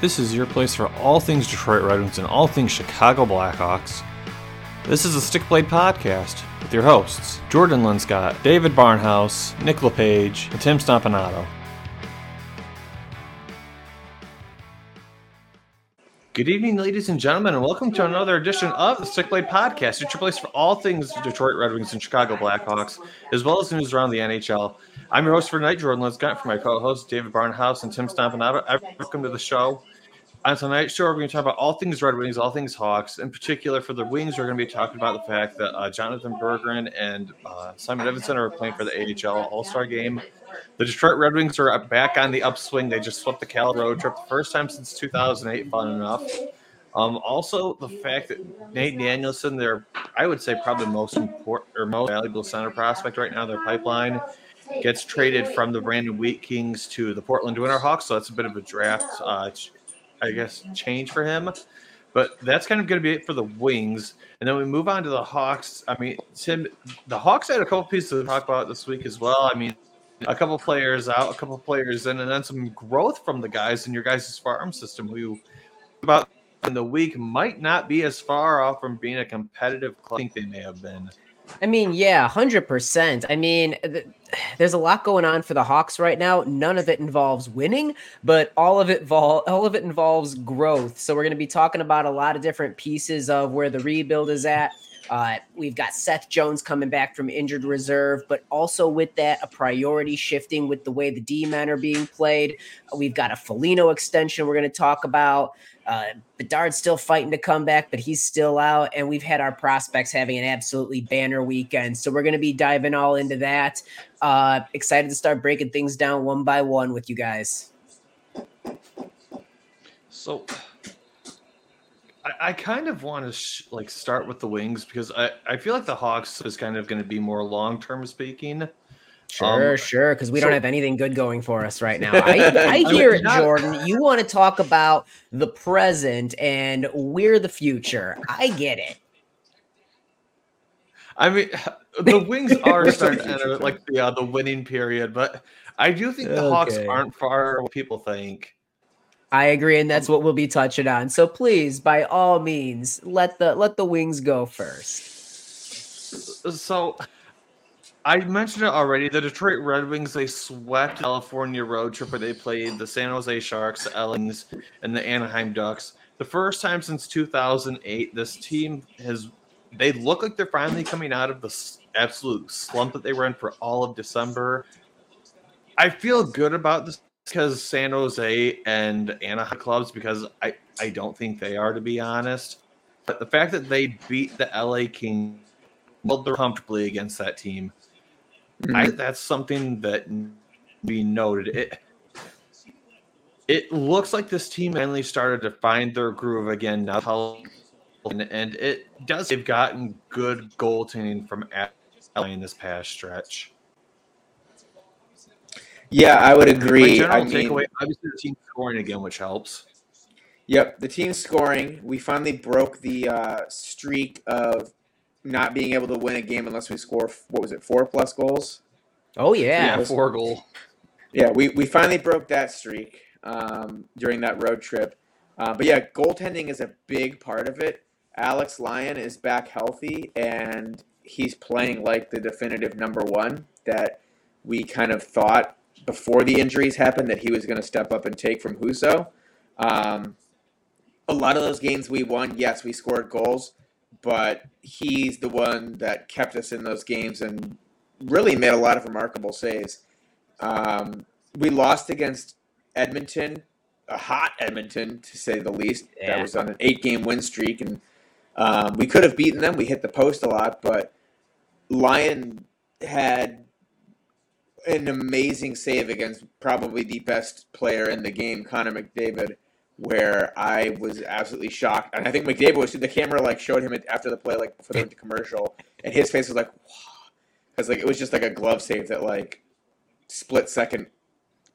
This is your place for all things Detroit Red Wings and all things Chicago Blackhawks. This is the Stick Blade Podcast with your hosts, Jordan Linscott, David Barnhouse, Nick LePage, and Tim Stompanato. Good evening, ladies and gentlemen, and welcome to another edition of the Stick Blade Podcast. Your place for all things Detroit Red Wings and Chicago Blackhawks, as well as news around the NHL. I'm your host for tonight, Jordan Linscott, for my co-hosts David Barnhouse and Tim Stompanato. Welcome to the show. On tonight's show, we're going to talk about all things Red Wings, all things Hawks. In particular, for the Wings, we're going to be talking about the fact that uh, Jonathan Berggren and uh, Simon Edvinsson are playing for the AHL All Star Game. The Detroit Red Wings are back on the upswing. They just swept the Cal road trip, the first time since 2008. Fun enough. Um, also, the fact that Nate Danielson, their I would say probably most important or most valuable center prospect right now, their pipeline gets traded from the Brandon Wheat Kings to the Portland Winterhawks. So that's a bit of a draft, uh, I guess, change for him. But that's kind of going to be it for the Wings. And then we move on to the Hawks. I mean, Tim, the Hawks had a couple pieces to talk about this week as well. I mean, a couple players out, a couple players in, and then some growth from the guys in your guys' farm system who about in the week might not be as far off from being a competitive club I think they may have been. I mean, yeah, 100%. I mean, th- there's a lot going on for the Hawks right now. None of it involves winning, but all of it vol- all of it involves growth. So we're going to be talking about a lot of different pieces of where the rebuild is at. Uh, we've got Seth Jones coming back from injured reserve, but also with that, a priority shifting with the way the D men are being played. We've got a Foligno extension we're going to talk about. Uh, Bedard's still fighting to come back, but he's still out. And we've had our prospects having an absolutely banner weekend. So we're going to be diving all into that. Uh, excited to start breaking things down one by one with you guys. So I, I kind of want to sh- like start with the Wings because I, I feel like the Hawks is kind of going to be more long term speaking. Sure, Um, sure, because we so- don't have anything good going for us right now. I, I hear it, Jordan. You want to talk about the present and we're the future. I get it. I mean, the Wings are starting to enter like the uh, the winning period, but I do think the Hawks aren't far what people think. I agree, and that's what we'll be touching on. So please, by all means, let the let the wings go first. So I mentioned it already. The Detroit Red Wings they swept California road trip where they played the San Jose Sharks, the Ellings, and the Anaheim Ducks. The first time since 2008, this team has. They look like they're finally coming out of the absolute slump that they were in for all of December. I feel good about this because San Jose and Anaheim clubs because I I don't think they are to be honest. But the fact that they beat the LA Kings well, they're comfortably against that team. I that's something that we noted. It it looks like this team finally started to find their groove again now. And, and it does. They've gotten good goaltending from LA in this past stretch. Yeah, I would My agree. general I mean, takeaway, obviously, the team scoring again, which helps. Yep, the team scoring. We finally broke the uh, streak of not being able to win a game unless we score what was it, four plus goals? Oh yeah. Yeah, four goal. Yeah, we, we finally broke that streak um, during that road trip. Uh, but yeah, goaltending is a big part of it. Alex Lyon is back healthy and he's playing like the definitive number one that we kind of thought before the injuries happened that he was going to step up and take from Husso. Um, a lot of those games we won, yes, we scored goals, but he's the one that kept us in those games and really made a lot of remarkable saves. Um, we lost against Edmonton, a hot Edmonton to say the least. Yeah. That was on an eight-game win streak, and um, we could have beaten them. We hit the post a lot, but Lyon had an amazing save against probably the best player in the game, Connor McDavid, where I was absolutely shocked. And I think McDavid was the camera like showed him after the play, like went to commercial, and his face was like, because like it was just like a glove save that like split second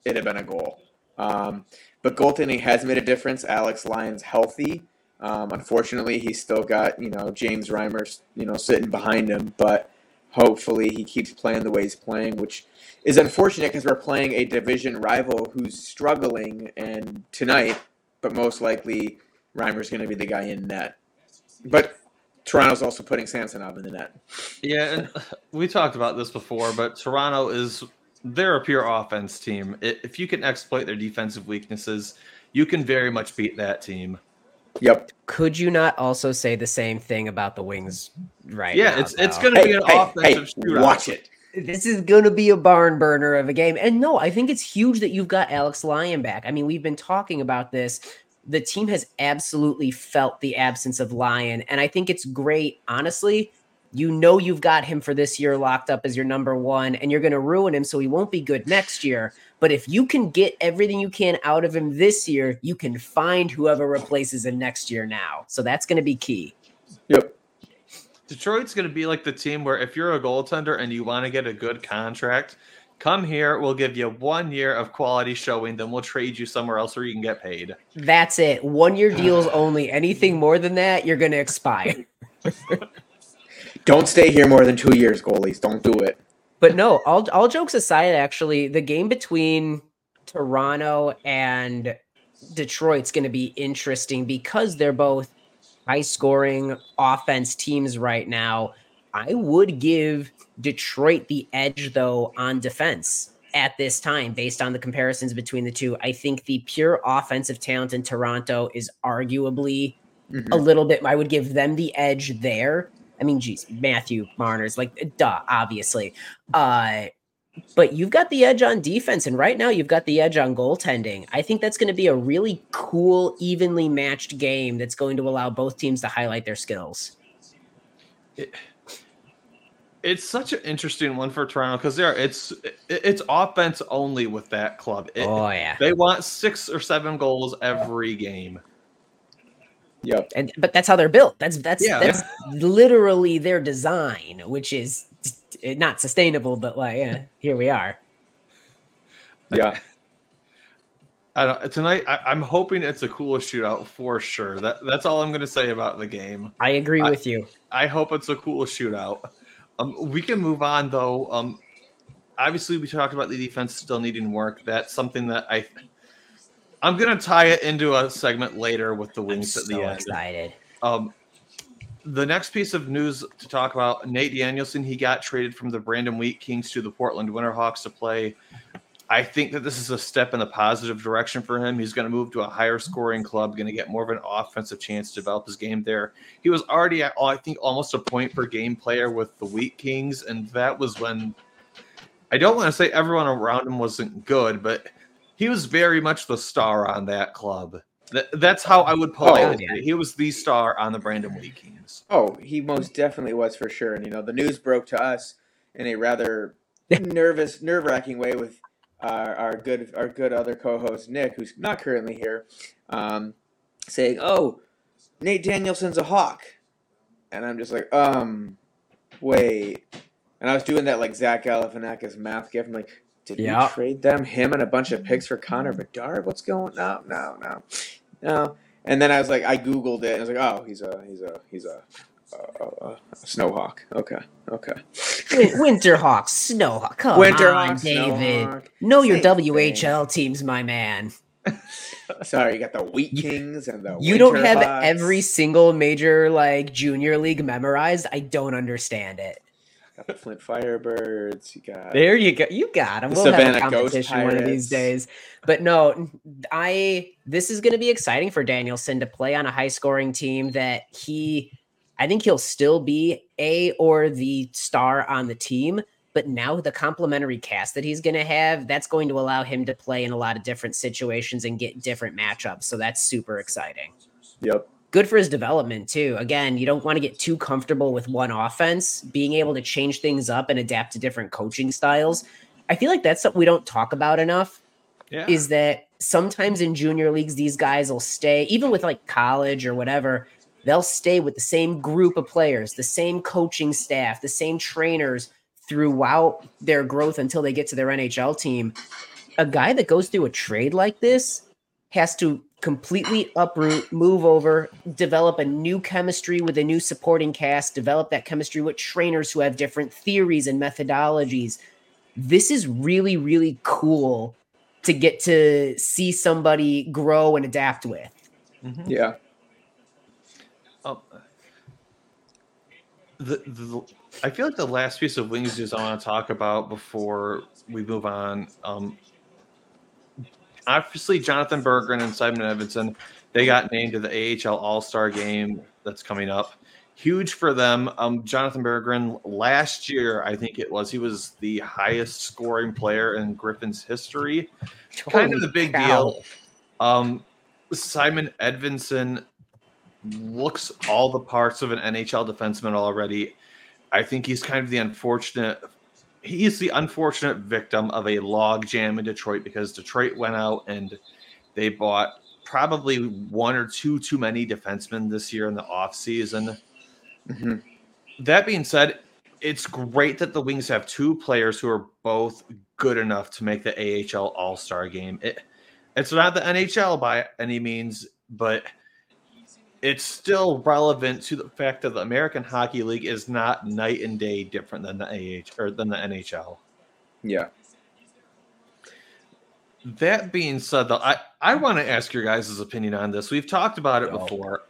it had been a goal. Um, but goaltending has made a difference. Alex Lyon's healthy. Um, unfortunately, he's still got you know James Reimer you know sitting behind him, but hopefully he keeps playing the way he's playing, which is unfortunate because we're playing a division rival who's struggling and tonight, but most likely Reimer's going to be the guy in net. But Toronto's also putting Samsonov in the net. Yeah, and we talked about this before, but Toronto is they're a pure offense team. If you can exploit their defensive weaknesses, you can very much beat that team. Yep. Could you not also say the same thing about the Wings right yeah, now, it's it's going to Hey, be an hey, offensive hey, shootout. watch it. This is going to be a barn burner of a game. And no, I think it's huge that you've got Alex Lyon back. I mean, we've been talking about this. The team has absolutely felt the absence of Lyon. And I think it's great, honestly. You know, you've got him for this year locked up as your number one, and you're going to ruin him so he won't be good next year. But if you can get everything you can out of him this year, you can find whoever replaces him next year now. So that's going to be key. Yep. Detroit's going to be like the team where if you're a goaltender and you want to get a good contract, come here. We'll give you one year of quality showing, then we'll trade you somewhere else where you can get paid. That's it. One year deals only. Anything more than that, you're going to expire. Don't stay here more than two years, goalies. Don't do it. But no, all all jokes aside, actually, the game between Toronto and Detroit's going to be interesting because they're both high scoring offense teams right now. I would give Detroit the edge though on defense at this time based on the comparisons between the two. I think the pure offensive talent in Toronto is arguably a little bit I would give them the edge there. I mean, geez, Matthew Marner's like duh, obviously. Uh but you've got the edge on defense, and right now you've got the edge on goaltending. I think that's going to be a really cool, evenly matched game that's going to allow both teams to highlight their skills. It's such an interesting one for Toronto because there it's it- it's offense only with that club. It- oh yeah, They want six or seven goals every game. Yep. and but that's how they're built. That's that's Yeah. that's literally their design, which is eh, not sustainable. But like, yeah, here we are. Yeah. I don't, tonight, I, I'm hoping it's a cool shootout for sure. That that's all I'm going to say about the game. I agree I- with you. I hope it's a cool shootout. Um, we can move on though. Um, obviously, we talked about the defense still needing work. That's something that I. I'm gonna tie it into a segment later with the I'm wings at the so end. excited. Um, the next piece of news to talk about: Nate Danielson. He got traded from the Brandon Wheat Kings to the Portland Winterhawks to play. I think that this is a step in the positive direction for him. He's going to move to a higher scoring club, going to get more of an offensive chance to develop his game there. He was already, at, I think, almost a point per game player with the Wheat Kings, and that was when I don't want to say everyone around him wasn't good, but he was very much the star on that club. That, that's how I would politely yeah. say it. He was the star on the Brandon Wheat Kings. Oh, he most definitely was for sure. And you know, the news broke to us in a rather nervous, nerve-wracking way with our, our good, our good other co-host Nick, who's not currently here, um, saying, "Oh, Nate Danielson's a hawk," and I'm just like, um, wait. And I was doing that like Zach Galifianakis math gift. I'm like, did Yeah. we trade them, him, and a bunch of picks for Connor Bedard? What's going? No, no, no, no. And then I was like, I googled it, and I was like, oh, he's a he's a he's a, a, a, a snowhawk. Okay, okay. Win- Winterhawks, Snowhawk. Come Winterhawk, on, David. Snowhawk, Know your same thing. WHL teams, my man. Sorry, you got the Wheat Kings and the You don't have every single major like junior league memorized. I don't understand it. Got the Flint Firebirds. You got There you go. You got them. The We'll have a Savannah competition one of these days. But no, I this is going to be exciting for Danielson to play on a high scoring team that he I think he'll still be a or the star on the team, but now the complementary cast that he's going to have, that's going to allow him to play in a lot of different situations and get different matchups. So that's super exciting Yep. Good for his development too. Again, you don't want to get too comfortable with one offense, being able to change things up and adapt to different coaching styles. I feel like that's something we don't talk about enough Yeah. is that sometimes in junior leagues these guys will stay even with like college or whatever, they'll stay with the same group of players, the same coaching staff, the same trainers throughout their growth until they get to their NHL team. A guy that goes through a trade like this has to completely uproot, move over, develop a new chemistry with a new supporting cast, develop that chemistry with trainers who have different theories and methodologies. This is really, really cool to get to see somebody grow and adapt with. Mhm. Yeah. Um, the, the I feel like the last piece of wings is I want to talk about before we move on. Um, obviously, Jonathan Berggren and Simon Edvinsson they got named to the AHL All Star Game that's coming up. Huge for them. Um, Jonathan Berggren last year, I think it was, he was the highest scoring player in Griffin's history. Kind of the big cow. deal. Um, Simon Edvinsson looks all the parts of an NHL defenseman already. I think he's kind of the unfortunate. He is the unfortunate victim of a log jam in Detroit because Detroit went out and they bought probably one or two too many defensemen this year in the offseason. Mhm. That being said, it's great that the Wings have two players who are both good enough to make the AHL All Star game. It, it's not the NHL by any means, but it's still relevant to the fact that the American Hockey League is not night and day different than the AH or than the NHL. Yeah. That being said, though, I, I want to ask your guys' opinion on this. We've talked about it Go. before.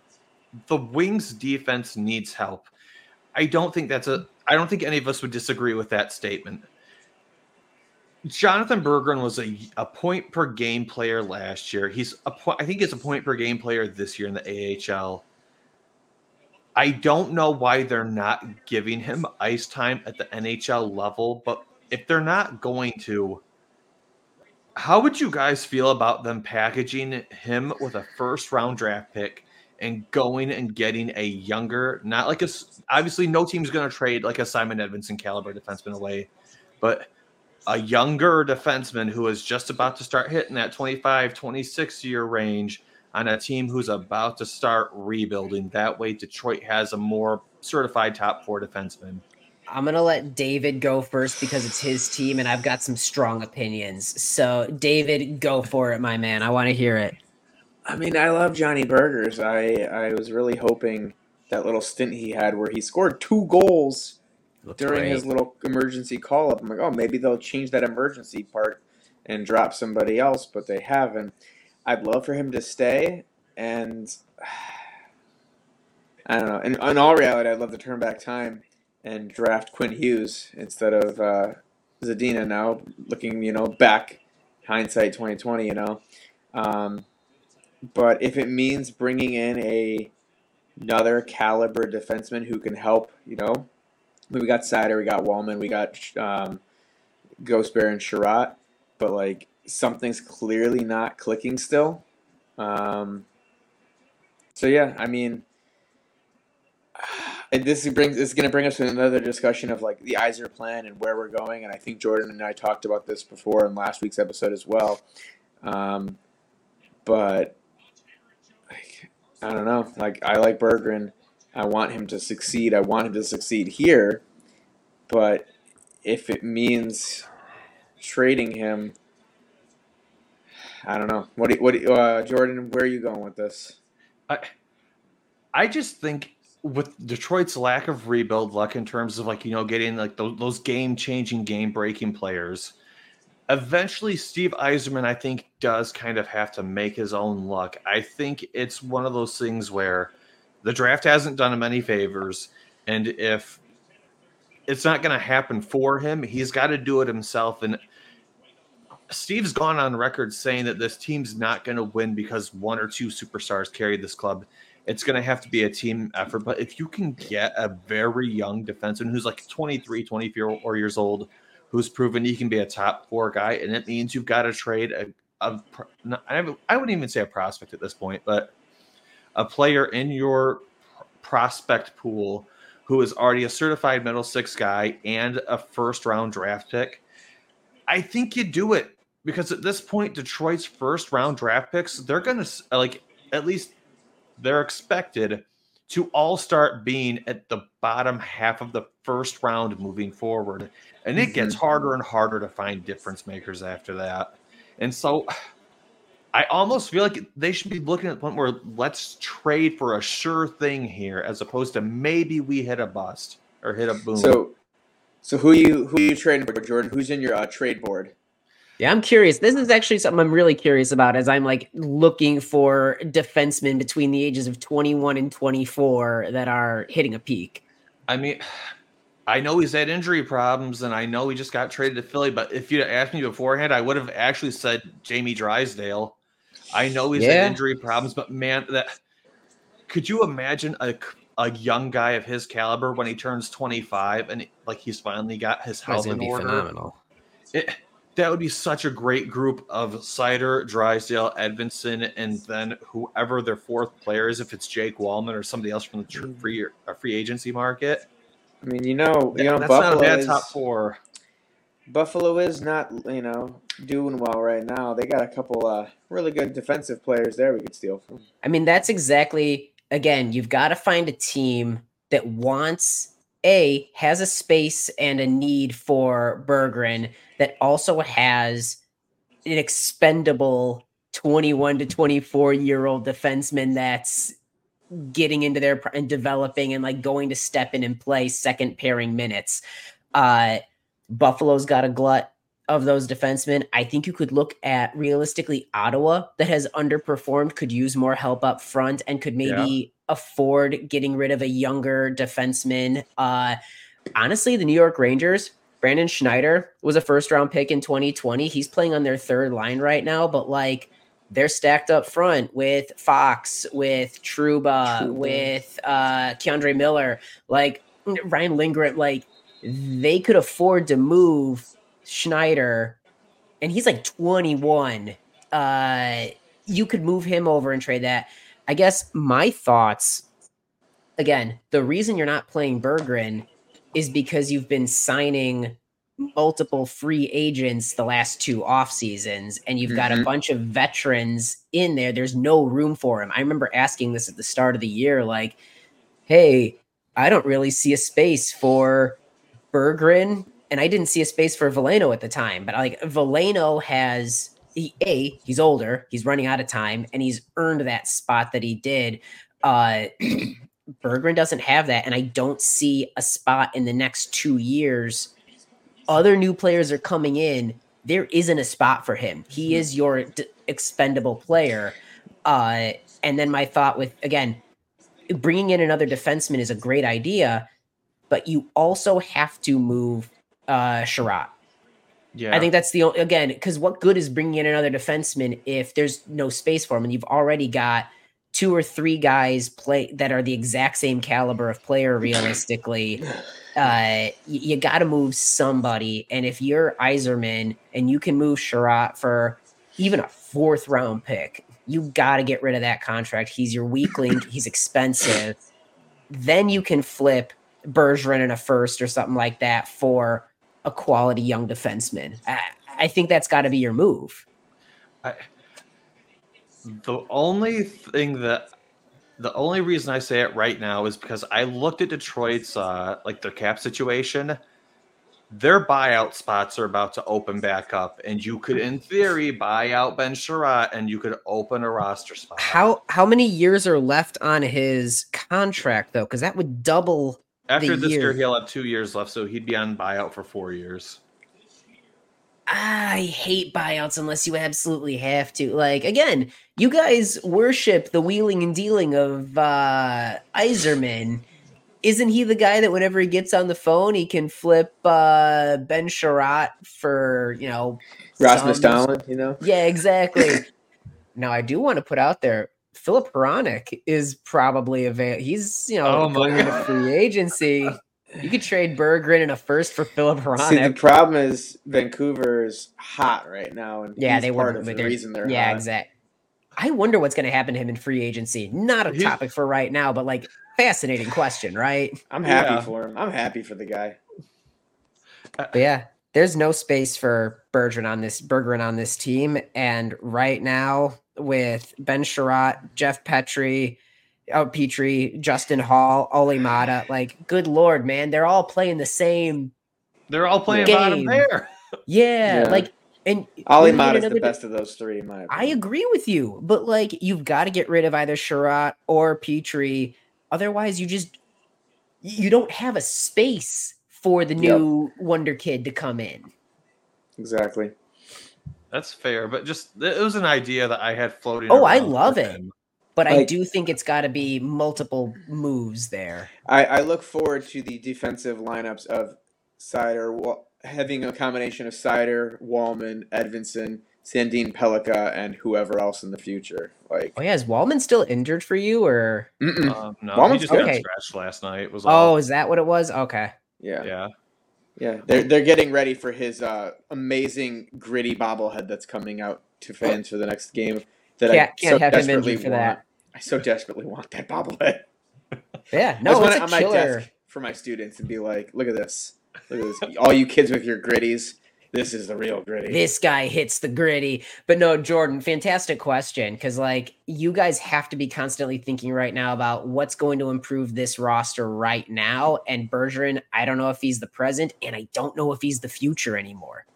The Wings defense needs help. I don't think that's a I don't think any of us would disagree with that statement. Jonathan Berggren was a, a point per game player last year. He's a po- I think he's a point per game player this year in the AHL. I don't know why they're not giving him ice time at the NHL level, but if they're not going to, how would you guys feel about them packaging him with a first round draft pick and going and getting a younger, not like a obviously no team's going to trade like a Simon Edvinsson caliber defenseman away, but a younger defenseman who is just about to start hitting that 25, 26 year range on a team who's about to start rebuilding. That way, Detroit has a more certified top four defenseman. I'm gonna let David go first because it's his team and I've got some strong opinions. So David, go for it, my man. I want to hear it. I mean, I love Johnny Burgers. I I was really hoping that little stint he had where he scored two goals during his little emergency call up. I'm like, oh, maybe they'll change that emergency part and drop somebody else, but they haven't. I'd love for him to stay, and I don't know. In, in all reality, I'd love to turn back time and draft Quinn Hughes instead of uh, Zadina. Now, looking, you know, back hindsight 2020, you know. Um, but if it means bringing in a another caliber defenseman who can help, you know, we got Seider, we got Walman, we got um, Gostisbehere and Chiarot, but like something's clearly not clicking still. Um, so yeah, I mean, and this brings this is going to bring us to another discussion of like the Iser plan and where we're going. And I think Jordan and I talked about this before in last week's episode as well. Um, but like, I don't know. Like I like Berggren. I want him to succeed. I want him to succeed here. But if it means trading him, I don't know. What do what do uh, Jordan? Where are you going with this? I, I just think with Detroit's lack of rebuild luck in terms of like you know getting like those, those game changing, game breaking players, eventually Steve Yzerman I think does kind of have to make his own luck. I think it's one of those things where the draft hasn't done him any favors, and if it's not going to happen for him, he's got to do it himself and. Steve's gone on record saying that this team's not going to win because one or two superstars carry this club it's going to have to be a team effort. But if you can get a very young defenseman who's like 23, 24 years old, who's proven he can be a top four guy, and it means you've got to trade a, a I wouldn't even say a prospect at this point, but a player in your prospect pool who is already a certified middle six guy and a first round draft pick. I think you do it because at this point, Detroit's first round draft picks, they're going to like at least they're expected to all start being at the bottom half of the first round moving forward. And it gets mm-hmm. harder and harder to find difference makers after that. And so I almost feel like they should be looking at the point where let's trade for a sure thing here as opposed to maybe we hit a bust or hit a boom. So so who you who you trading for, Jordan? Who's in your uh, trade board? Yeah, I'm curious. This is actually something I'm really curious about as I'm like looking for defensemen between the ages of 21 and 24 that are hitting a peak. I mean, I know he's had injury problems and I know he just got traded to Philly, but if you'd asked me beforehand, I would have actually said Jamie Drysdale. I know he's yeah. had injury problems, but man, that could you imagine a a young guy of his caliber when he turns 25 and like he's finally got his health in order? Phenomenal. It, that would be such a great group of Seider, Drysdale, Edvinsson, and then whoever their fourth player is, if it's Jake Walman or somebody else from the mm. free uh, free agency market. I mean, you know, you know, that's Buffalo not a bad is, top four. Buffalo is not, you know, doing well right now. They got a couple uh, really good defensive players there we could steal from. I mean, that's exactly again, you've got to find a team that wants a has a space and a need for Berggren that also has an expendable 21 to 24 year old defenseman that's getting into there and developing and like going to step in and play second pairing minutes. Uh, Buffalo's got a glut of those defensemen. I think you could look at realistically Ottawa that has underperformed, could use more help up front and could maybe yeah. afford getting rid of a younger defenseman. Uh, honestly, the New York Rangers Brandon Schneider was a first round pick in 2020. He's playing on their third line right now, but like they're stacked up front with Fox, with Trouba, Trouba. with uh K'Andre Miller, like Ryan Lindgren, like they could afford to move Schneider, and he's like 21. Uh you could move him over and trade that. I guess my thoughts again, the reason you're not playing Berggren is because you've been signing multiple free agents the last two off seasons and you've got mm-hmm. a bunch of veterans in there there's no room for him i remember asking this at the start of the year like hey i don't really see a space for berggren and i didn't see a space for Veleno at the time but like Veleno has he, a he's older he's running out of time and he's earned that spot that he did uh Berggren doesn't have that, and I don't see a spot in the next two years. Other new players are coming in. There isn't a spot for him. He is your d- expendable player. Uh, and then my thought with again, bringing in another defenseman is a great idea, but you also have to move uh Chiarot. Yeah. I think that's the only, again because what good is bringing in another defenseman if there's no space for him? And you've already got two or three guys play that are the exact same caliber of player realistically. Uh you, you got to move somebody. And if you're Yzerman and you can move Chiarot for even a fourth round pick you got to get rid of that contract. He's your weak link. He's expensive. Then you can flip Berggren in a first or something like that for a quality young defenseman I, I think that's got to be your move I the only thing that the only reason I say it right now is because I looked at Detroit's uh like their cap situation. their buyout spots are about to open back up, and you could, in theory, buy out Ben Chiarot and you could open a roster spot. How how many years are left on his contract though? Because that would double. After this year, year. he'll have two years left, so he'd be on buyout for four years. I hate buyouts unless you absolutely have to. Like again, you guys worship the wheeling and dealing of uh Yzerman. Isn't he the guy that whenever he gets on the phone, he can flip uh Ben Chiarot for you know Rasmus some- Dahlin, you know. Yeah, exactly. now I do want to put out there. Filip Hronek is probably available. He's you know Oh my going into God. free agency. You could trade Berggren in a first for Filip See, the problem is Vancouver is hot right now, and Yeah, he's they part were. of but the they're- reason they're yeah, hot. exact. I wonder what's going to happen to him in free agency. Not a He's- topic for right now, but like fascinating question, right? I'm happy Yeah. for him. I'm happy for the guy. But yeah, there's no space for Berggren on this Berggren on this team, and right now with Ben Chiarot, Jeff Petry, oh Petry, Justin Holl, Olli Maatta, like good lord, man, they're all playing the same. They're all playing Game. bottom there. Yeah, Yeah. like and Ali we need Maatta's the another- best of those three, in my I agree with you, but like you've got to get rid of either Chiarot or Petry. Otherwise, you just you don't have a space for the Yep. new Wonder Kid to come in. Exactly. That's fair, but just it was an idea that I had floating. Oh, I love it. him. But I do think it's got to be multiple moves there. I, I look forward to the defensive lineups of Seider having a combination of Seider, Walman, Edvinsson, Sandin Pellikka, and whoever else in the future. Like, Oh yeah, is Walman still injured for you, or. Um, no, Walman's he just got okay. scratched last night. Was oh, all. is that what it was? Okay, yeah, yeah. yeah. They're they're getting ready for his uh, amazing gritty bobblehead that's coming out to fans for the next game. That I Can't- can't so have him desperately injured for want. that. I so desperately want that bobblehead. yeah, I no, just want it's it a on my desk for my students and be like, look at this, look at this, all you kids with your gritties. This is the real gritty. this guy hits the gritty. But no, Jordan, fantastic question. Cause like you guys have to be constantly thinking right now about what's going to improve this roster right now. And Berggren, I don't know if he's the present and I don't know if he's the future anymore.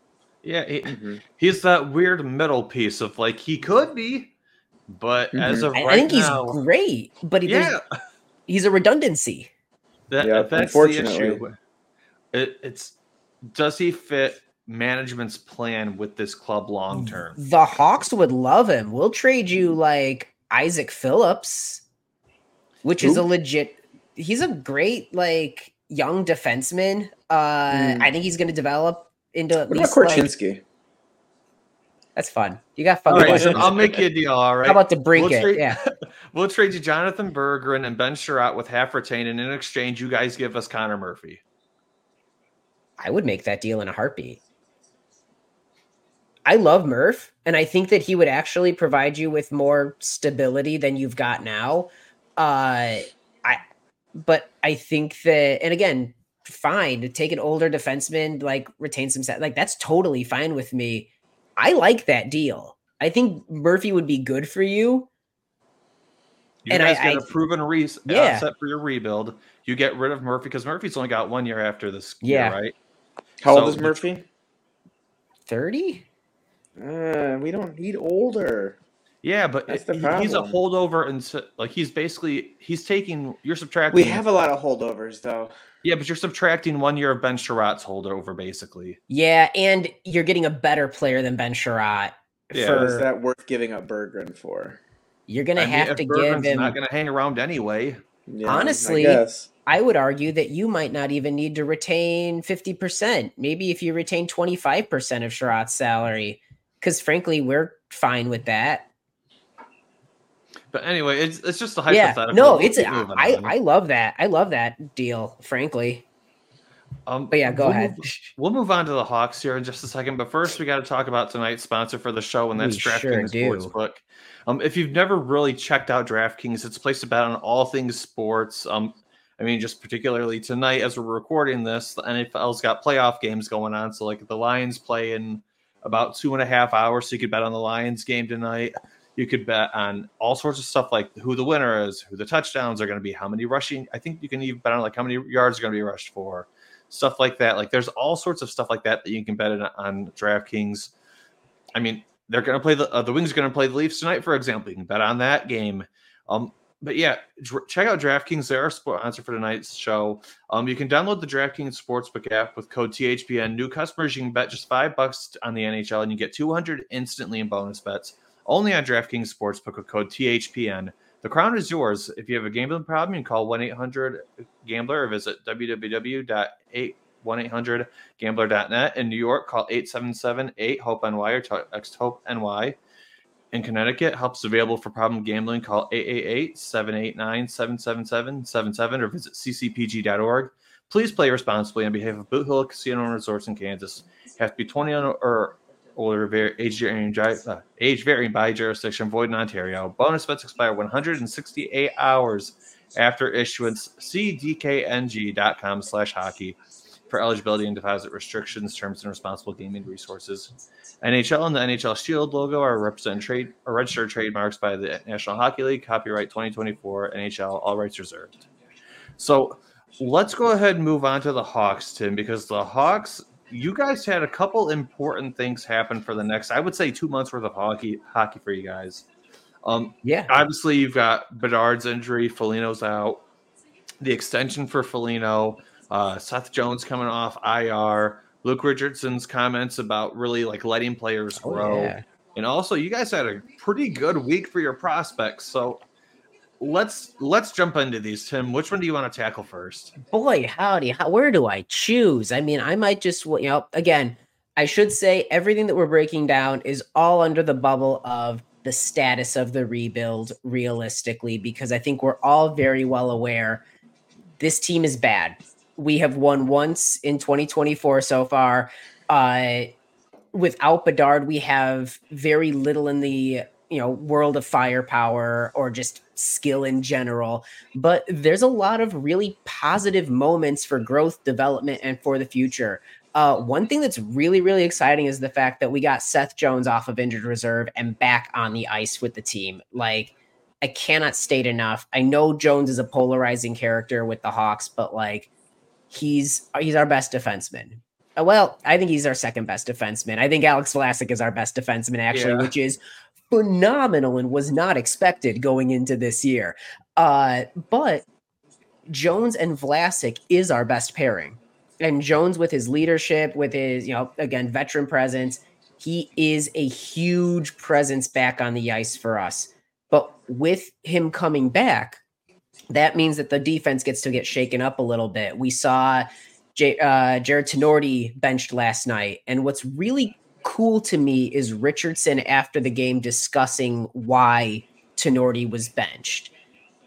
Yeah, he, Mhm. he's that weird middle piece of like he could be, but as Mhm. of I, right I think he's great, but he, yeah, he's a redundancy. that, Yep, that's the issue. It, it's does he fit management's plan with this club long term? The Hawks would love him. We'll trade you like Isaac Phillips, which is a legit. He's a great like young defenseman. Uh, Hmm. I think he's going to develop into at What about least like, Korchinski? that's fun. You got fun All right, questions. then I'll make you a deal. All right, How about the brink We'll it? trade- Yeah, we'll trade you Jonathan Berggren and Ben Chiarot with half retained, and in exchange, you guys give us Connor Murphy. I would make that deal in a heartbeat. I love Murph, and I think that he would actually provide you with more stability than you've got now. Uh, I, but I think that, and again, fine to take an older defenseman, like retain some set, like that's totally fine with me. I like that deal. I think Murphy would be good for you. You And guys I- get I- a proven re- Yeah. uh, set for your rebuild. You get rid of Murphy because Murphy's only got one year after this Yeah. year, right? How So- old is Murphy? 30? Uh, we don't need older. Yeah, but it- he's a holdover, and so, like he's basically he's taking you're subtracting. We have a lot of holdovers, though. yeah, but you're subtracting one year of Ben Chiarot's holdover, basically. Yeah, and you're getting a better player than Ben Chiarot. Yeah. So is that worth giving up Berggren for? you're gonna I have if to give Berggren's him. not going to hang around anyway. Yeah, Honestly, I. I would argue that you might not even need to retain 50%. Maybe if you retain 25% of Chiarot's salary, because frankly, we're fine with that. But anyway, it's it's just a Yeah, hypothetical. no, We'll it's I, I on. I love that. I love that deal, frankly. Um, But yeah, go we'll ahead. Move, we'll move on to the Hawks here in just a second. But first, we got to talk about tonight's sponsor for the show, and that's We sure DraftKings do. Sportsbook. Um, if you've never really checked out DraftKings, it's a place to bet on all things sports. Um, I mean, just particularly tonight as we're recording this, the NFL's got playoff games going on. So, like the Lions play in about two and a half hours, so you could bet on the Lions game tonight. You could bet on all sorts of stuff like who the winner is, who the touchdowns are going to be, how many rushing. I think you can even bet on like how many yards are going to be rushed for. stuff like that. Like there's all sorts of stuff like that that you can bet on, on DraftKings. I mean, they're going to play the uh, the Wings are going to play the Leafs tonight, for example. You can bet on that game. Um, but yeah, dr- check out DraftKings. They're our sponsor for tonight's show. Um, you can download the DraftKings Sportsbook app with code THPN. New customers, you can bet just five bucks on the NHL, and you get 200 instantly in bonus bets. Only on DraftKings Sportsbook with code THPN. The crown is yours. If you have a gambling problem, you can call 1 800 Gambler or visit www.1800Gambler.net. In New York, call 877 8 HOPE NY or text HOPE NY. In Connecticut, help's available for problem gambling. Call 888 789 777 or visit ccpg.org. Please play responsibly on behalf of Boot Hill Casino and Resorts in Kansas. Have to be 20 or older, age varying, uh, age varying by jurisdiction, void in Ontario. Bonus bets expire 168 hours after issuance. See dkng.com slash hockey for eligibility and deposit restrictions, terms, and responsible gaming resources. NHL and the NHL Shield logo are represent trade or registered trademarks by the National Hockey League. Copyright 2024 NHL. All rights reserved. So let's go ahead and move on to the Hawks, Tim, because the Hawks, you guys had a couple important things happen for the next, I would say, two months worth of hockey hockey for you guys. Um, Yeah. obviously you've got Bedard's injury, Foligno's out, the extension for Foligno, uh, Seth Jones coming off IR, Luke Richardson's comments about really like letting players Oh, grow. yeah. And also you guys had a pretty good week for your prospects. So let's let's jump into these, Tim. Which one do you want to tackle first? boy howdy how, where do i choose i mean i might just you know again i should say everything that we're breaking down is all under the bubble of the status of the rebuild realistically because i think we're all very well aware this team is bad we have won once in 2024 so far. Uh without bedard we have very little in the you know world of firepower or just skill in general. But there's a lot of really positive moments for growth development and for the future. Uh, one thing that's really really exciting is the fact that we got seth jones off of injured reserve and back on the ice with the team. Like i cannot state enough. I know jones is a polarizing character with the hawks but like he's he's our best defenseman Uh, well i think he's our second best defenseman i think alex vlasic is our best defenseman actually Yeah. which is phenomenal and was not expected going into this year. Uh, but Jones and Vlasic is our best pairing. And Jones, with his leadership, with his, you know, again, veteran presence, he is a huge presence back on the ice for us. But with him coming back, that means that the defense gets to get shaken up a little bit. We saw J- uh, Jarred Tinordi benched last night. And what's really cool to me is Richardson after the game discussing why Tinordi was benched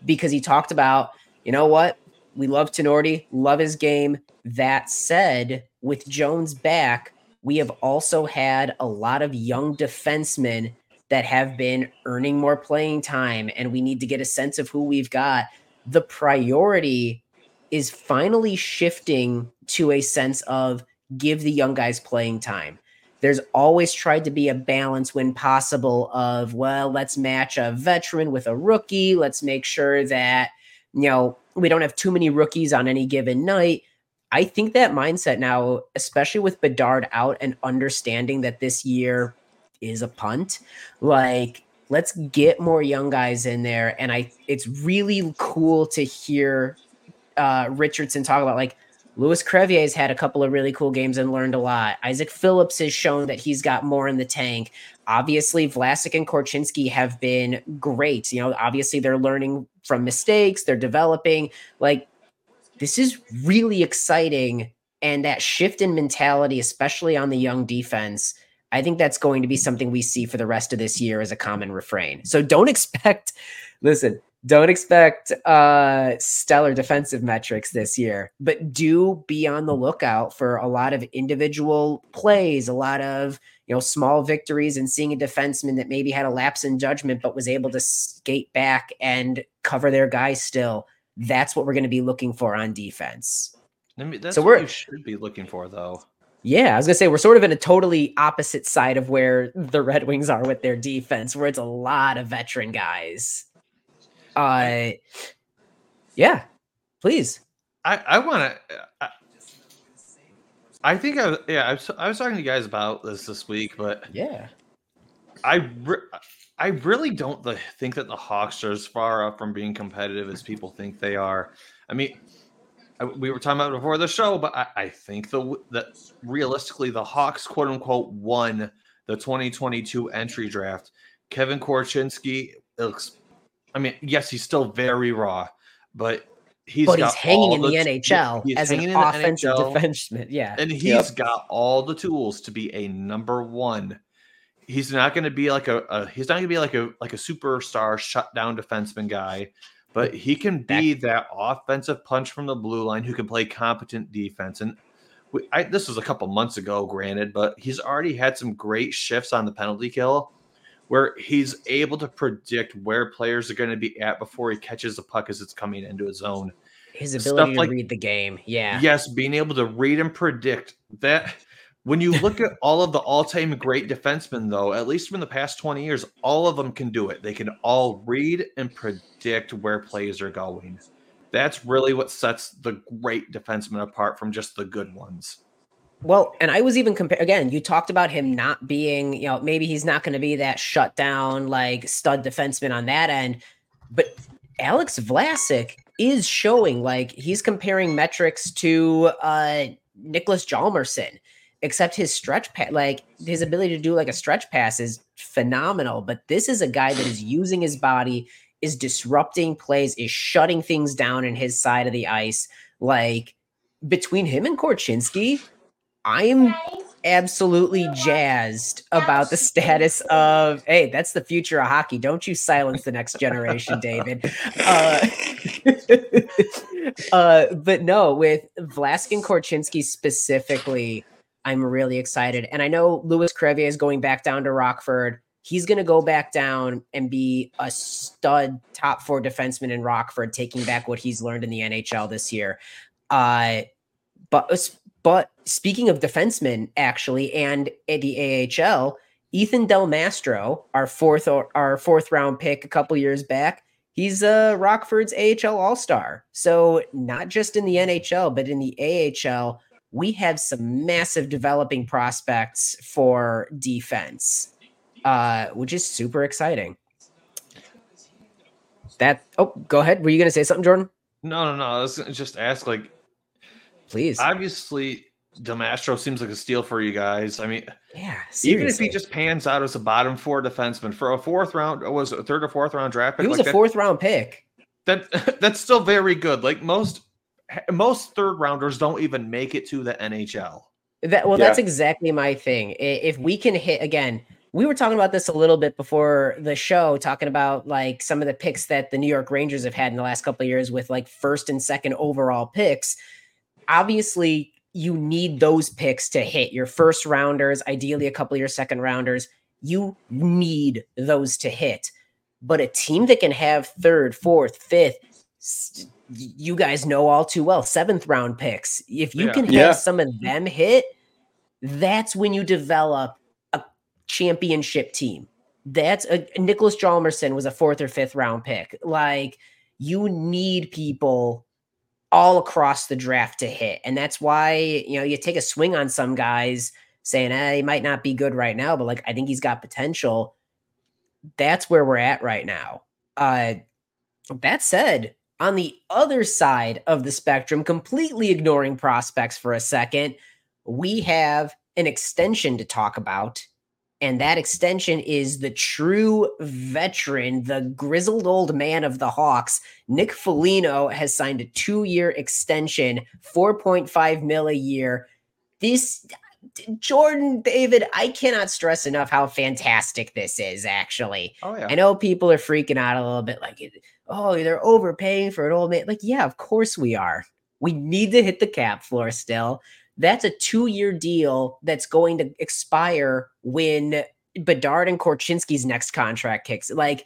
because he talked about, you know what, we love Tinordi, love his game. That said, with Jones back, we have also had a lot of young defensemen that have been earning more playing time, and we need to get a sense of who we've got. The priority is finally shifting to a sense of give the young guys playing time. There's always tried to be a balance when possible of well let's match a veteran with a rookie. Let's make sure that you know we don't have too many rookies on any given night. I think that mindset now especially with bedard out and understanding that this year is a punt like let's get more young guys in there and i it's really cool to hear uh richardson talk about like Louis Crevier's had a couple of really cool games and learned a lot. Isaac Phillips has shown that he's got more in the tank. Obviously, Vlasic and Korchinski have been great. You know, obviously they're learning from mistakes, they're developing. Like, this is really exciting. And that shift in mentality, especially on the young defense, I think that's going to be something we see for the rest of this year as a common refrain. So don't expect, listen, don't expect uh stellar defensive metrics this year but do be on the lookout for a lot of individual plays a lot of you know small victories and seeing a defenseman that maybe had a lapse in judgment but was able to skate back and cover their guy. still that's what we're going to be looking for on defense I mean, that's So what we're- you should be looking for, though. Yeah, I was gonna say we're sort of in a totally opposite side of where the Red Wings are with their defense, where it's a lot of veteran guys. Uh, yeah, please. I, I want to. I think I was, yeah, I was, I was talking to you guys about this this week, but Yeah. I re- I really don't think that the Hawks are as far up from being competitive as people think they are. I mean, I- we were talking about it before the show, but I, I think the that realistically the Hawks quote unquote won the 2022 entry draft. Kevin Korchinski looks. I mean, yes, he's still very raw, but he's but he's hanging all in the NHL he's as an hanging in the offensive NHL. defenseman. Yeah. and he's Yep. got all the tools to be a number one. He's not going to be like a, a he's not going to be like a like a superstar shutdown defenseman guy, but he can be that offensive punch from the blue line who can play competent defense. And we, I, this was a couple months ago, granted, but he's already had some great shifts on the penalty kill where he's able to predict where players are going to be at before he catches the puck as it's coming into his zone. His stuff ability to like- read the game. Yeah. Yes, being able to read and predict that. When you look at all of the all-time great defensemen, though, at least from the past 20 years, all of them can do it. They can all read and predict where plays are going. That's really what sets the great defensemen apart from just the good ones. Well, and I was even compare again. You talked about him not being, you know, maybe he's not going to be that shut down like stud defenseman on that end, but Alex Vlasic is showing like he's comparing metrics to uh Nicholas Hjalmarsson, except his stretch pass, like his ability to do like a stretch pass is phenomenal. But this is a guy that is using his body, is disrupting plays, is shutting things down in his side of the ice. Like between him and Korchinski, I'm absolutely jazzed about the status of hey that's the future of hockey don't you silence the next generation david uh, uh but no with Vlasic and korchinski specifically i'm really excited. And i know louis crevier is going back down to rockford. He's going to go back down and be a stud top four defenseman in rockford taking back what he's learned in the nhl this year. Uh but but speaking of defensemen, actually, and the AHL, Ethan Del Mastro, our fourth our fourth round pick a couple years back, he's uh Rockford's AHL All Star. So not just in the NHL, but in the AHL, we have some massive developing prospects for defense, uh, which is super exciting. That oh, go ahead. Were you gonna say something, Jordan? No, no, no. I was gonna just ask, like, Please. obviously, Del Mastro seems like a steal for you guys. I mean, yeah. even if he just pans out as a bottom four defenseman for a fourth round, or was it a third or fourth round draft pick? he was like a that- fourth round pick. that that's still very good. Like most most third rounders don't even make it to the NHL. That well, Yeah. that's exactly my thing. If we can hit again, we were talking about this a little bit before the show, talking about like some of the picks that the New York Rangers have had in the last couple of years with like first and second overall picks. Obviously, you need those picks to hit your first rounders, ideally a couple of your second rounders. You need those to hit. But a team that can have third, fourth, fifth, s- you guys know all too well, seventh round picks. If you Yeah. can have Yeah. some of them hit, that's when you develop a championship team. That's a Nicholas Hjalmarsson was a fourth or fifth round pick. Like you need people all across the draft to hit. And that's why, you know, you take a swing on some guys saying, eh, he might not be good right now, but like I think he's got potential. That's where we're at right now. Uh that said, on the other side of the spectrum, completely ignoring prospects for a second, we have an extension to talk about. And that extension is the true veteran, the grizzled old man of the Hawks. Nick Foligno has signed a two year extension, 4.5 mil a year. This, Jordan, David, I cannot stress enough how fantastic this is, actually. Oh yeah. I know people are freaking out a little bit like, oh, they're overpaying for an old man. Like, yeah, of course we are. We need to hit the cap floor still. That's a two year deal that's going to expire when Bedard and Korchinski's next contract kicks. Like,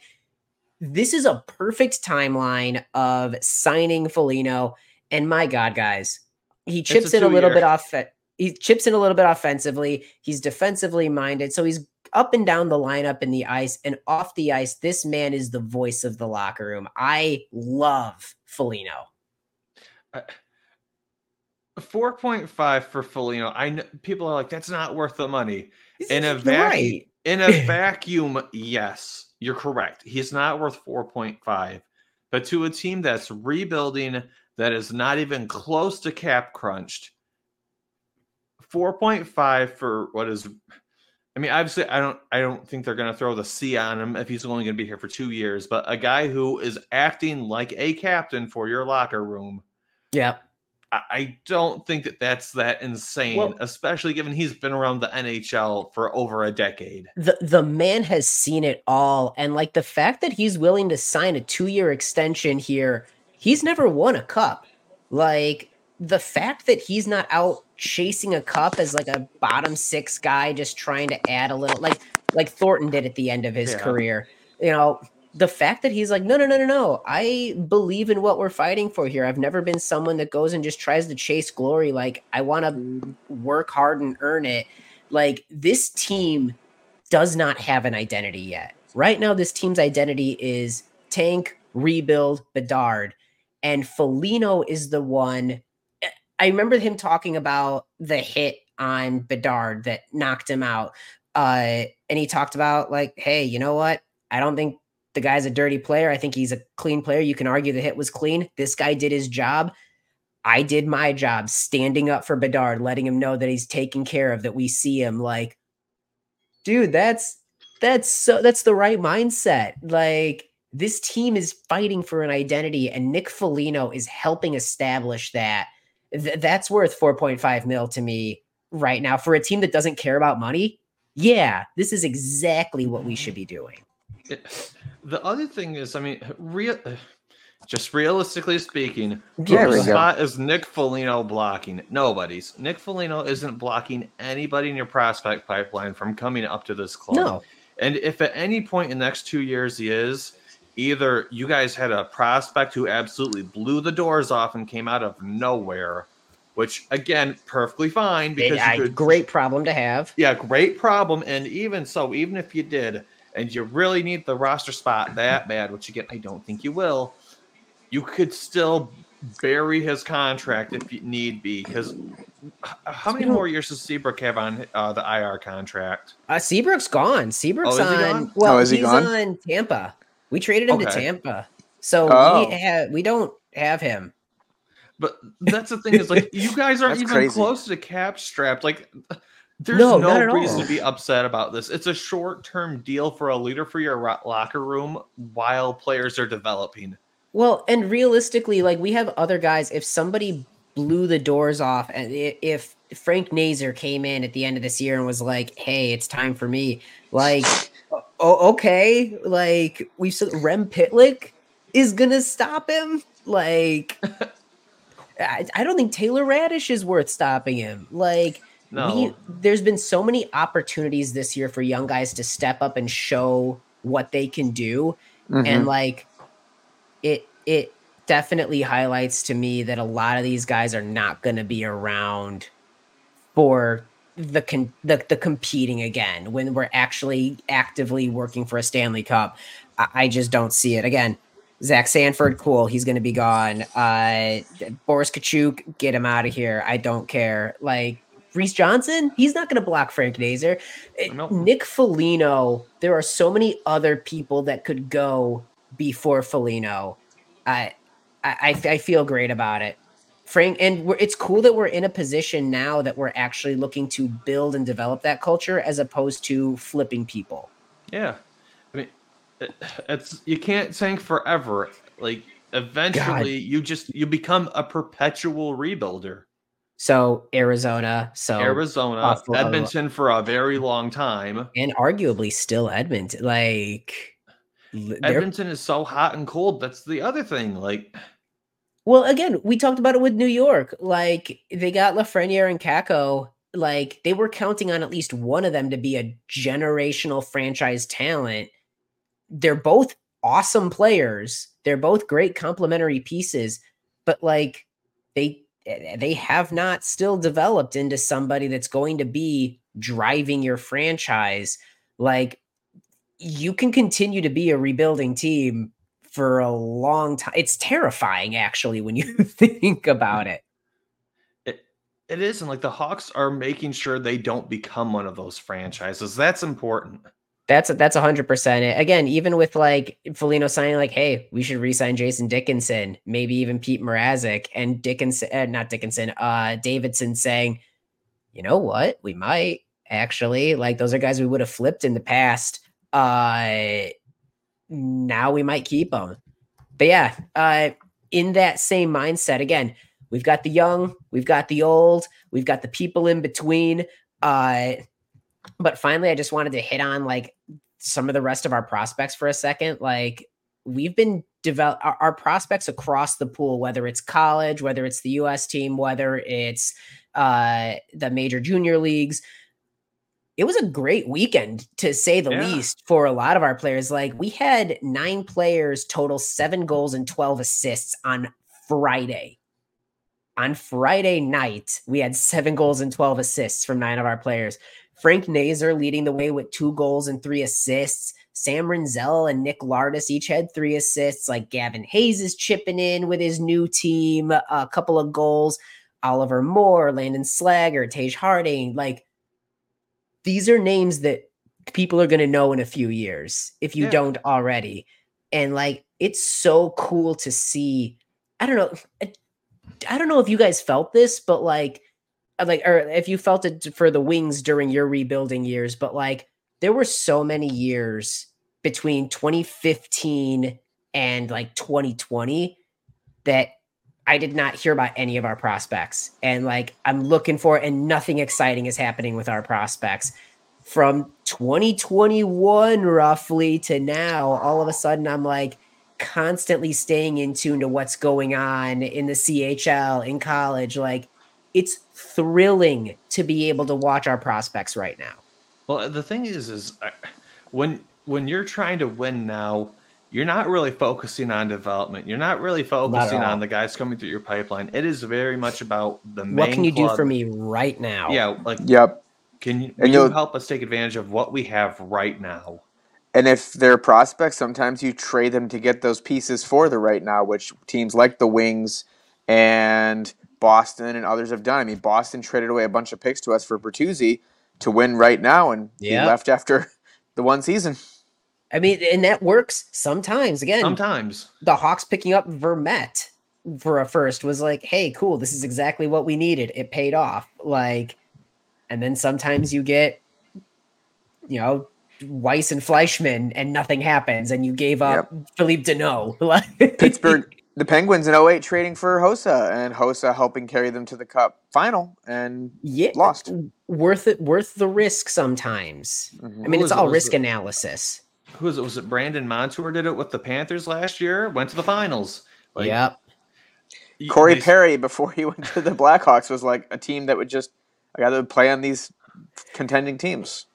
this is a perfect timeline of signing Foligno. And my God, guys, he chips a in a little two-year. bit off. He chips in a little bit offensively. He's defensively minded. So he's up and down the lineup in the ice and off the ice. This man is the voice of the locker room. I love Foligno. Uh, 4.5 for Foligno. I know people are like, that's not worth the money. In a vacuum, right. in a vacuum, yes, you're correct. He's not worth 4.5. But to a team that's rebuilding, that is not even close to cap crunched, 4.5 for what is I mean, obviously, I don't. I don't think they're going to throw the C on him if he's only going to be here for two years. But a guy who is acting like a captain for your locker room, Yeah. I, I don't think that that's that insane. Well- especially given he's been around the NHL for over a decade. the the man has seen it all and like the fact that he's willing to sign a 2-year extension here he's never won a cup like the fact that he's not out chasing a cup as like a bottom 6 guy just trying to add a little like like Thornton did at the end of his Yeah. career you know the fact that he's like no no no no no I believe in what we're fighting for here I've never been someone that goes and just tries to chase glory like I want to work hard and earn it like this team does not have an identity yet. Right now, this team's identity is tank, rebuild, Bedard, and Foligno is the one. I remember him talking about the hit on Bedard that knocked him out. Uh, and he talked about, like, hey, you know what? I don't think the guy's a dirty player. I think he's a clean player. You can argue the hit was clean. This guy did his job. I did my job standing up for Bedard, letting him know that he's taken care of, that we see him like, dude, that's that's so that's the right mindset. Like this team is fighting for an identity, and Nick Foligno is helping establish that. Th- that's worth 4.5 mil to me right now for a team that doesn't care about money. Yeah, this is exactly what we should be doing. The other thing is, I mean, real, just realistically speaking, There we whose spot is Nick Foligno blocking? Nobody's. Nick Foligno isn't blocking anybody in your prospect pipeline from coming up to this club. No, And if at any point in the next two years he is, either you guys had a prospect who absolutely blew the doors off and came out of nowhere, which again, perfectly fine because a could, great problem to have. yeah, great problem. And even so, even if you did, and you really need the roster spot that bad, which again, I don't think you will, you could still bury his contract if you need be. Because how many more years does Seabrook have on uh, the IR contract? Uh, Seabrook's gone. Seabrook's Oh, is he on. gone? Well, Oh, is he he's gone? on Tampa. We traded him to Tampa, so Oh. we ha- we don't have him. But that's the thing is like you guys aren't even crazy. close to cap strapped. Like there's No, no, reason all. to be upset about this. It's a short term deal for a leader for your locker room while players are developing. Well, and realistically, like we have other guys. If somebody blew the doors off, and if Frank Nazar came in at the end of this year and was like, "Hey, it's time for me," like, oh, okay, like we said, Rem Pitlick is gonna stop him. Like, I, I don't think Taylor Raddysh is worth stopping him. Like, No. we, there's been so many opportunities this year for young guys to step up and show what they can do Mhm. and like it it definitely highlights to me that a lot of these guys are not going to be around for the con- the, the competing again when we're actually actively working for a Stanley Cup. I, I just don't see it again. Zach Sanford, cool. He's going to be gone. Uh, Boris Katchouk, get him out of here. I don't care. Like Reese Johnson, he's not going to block Frank Nazar. Eh, Nope. Nick Foligno, there are so many other people that could go before Foligno. I, I, I- I feel great about it. Frank, and we're, it's cool that we're in a position now that we're actually looking to build and develop that culture as opposed to flipping people. Yeah. I mean it, it's you can't tank forever. Like eventually you just you become a perpetual rebuilder. So Arizona, so Arizona, Buffalo. Edmonton for a very long time. and arguably still Edmonton. Like Edmonton is so hot and cold. That's the other thing. Like Well, again, we talked about it with New York. Like they got Lafreniere and Kakko. Like they were counting on at least one of them to be a generational franchise talent. They're both awesome players. They're both great complementary pieces, but like they they have not still developed into somebody that's going to be driving your franchise. Like you can continue to be a rebuilding team for a long time. It's terrifying, actually, when you think about it. It is, and like the Hawks are making sure they don't become one of those franchises. That's important. That's that's hundred percent it. Again, even with like Foligno signing, like, hey, we should re-sign Jason Dickinson, maybe even Pete Mrazek and Dickinson, uh, not Dickinson, uh, Davidson saying, you know what, we might actually like those are guys we would have flipped in the past. Uh, now we might keep them. But yeah, uh, in that same mindset, again, we've got the young, we've got the old, we've got the people in between. Uh, but finally, I just wanted to hit on like some of the rest of our prospects for a second. Like we've been develop our, our prospects across the pool, whether it's college, whether it's the U.S. team, whether it's uh, the major junior leagues. It was a great weekend to say the Yeah. least for a lot of our players. Like we had nine players total seven goals and 12 assists on Friday. On Friday night, we had seven goals and 12 assists from nine of our players. Frank Nazar leading the way with two goals and three assists. Sam Rinzel and Nick Lardis each had three assists. Like Gavin Hayes is chipping in with his new team, a couple of goals. Oliver Moore, Landon Slaggert, Taige Harding. Like these are names that people are going to know in a few years if you Yeah. don't already. And like it's so cool to see. I don't know. I- don't know if you guys felt this, but like uh, like or if you felt it for the wings during your rebuilding years, but like there were so many years between 2015 and like 2020 that I did not hear about any of our prospects. And like I'm looking for and nothing exciting is happening with our prospects. From 2021 roughly to now, all of a sudden I'm like constantly staying in tune to what's going on in the CHL in college. Like it's thrilling to be able to watch our prospects right now. Well, the thing is, is I- when when you're trying to win now, you're not really focusing on development. You're not really focusing all. on the guys coming through your pipeline. It is very much about the main. What can you do for me right now? Yeah, like Yep. can you, And you help us take advantage of what we have right now? And if they're prospects, sometimes you trade them to get those pieces for the right now, which teams like the Wings and Boston and others have done. I mean, Boston traded away a bunch of picks to us for Bertuzzi to win right now, and Yeah. he left after the one season. I mean, and that works sometimes. Again, Sometimes. the Hawks picking up Vermette for a first was like, hey, cool, this is exactly what we needed. It paid off. Like, and then sometimes you get, you know, Weiss and Fleischmann and nothing happens and you gave up Phillip Danault. Pittsburgh, the Penguins in 08 trading for Hossa, and Hossa helping carry them to the Cup final and yeah, lost. worth it, worth the risk sometimes. Mm-hmm. I mean, Who it's was it? all risk it- analysis. Who was it? Was it Brandon Montour did it with the Panthers last year? Went to the finals. Like, yep. Corey these- Perry, before he went to the Blackhawks, was like a team that would just, I got to play on these contending teams.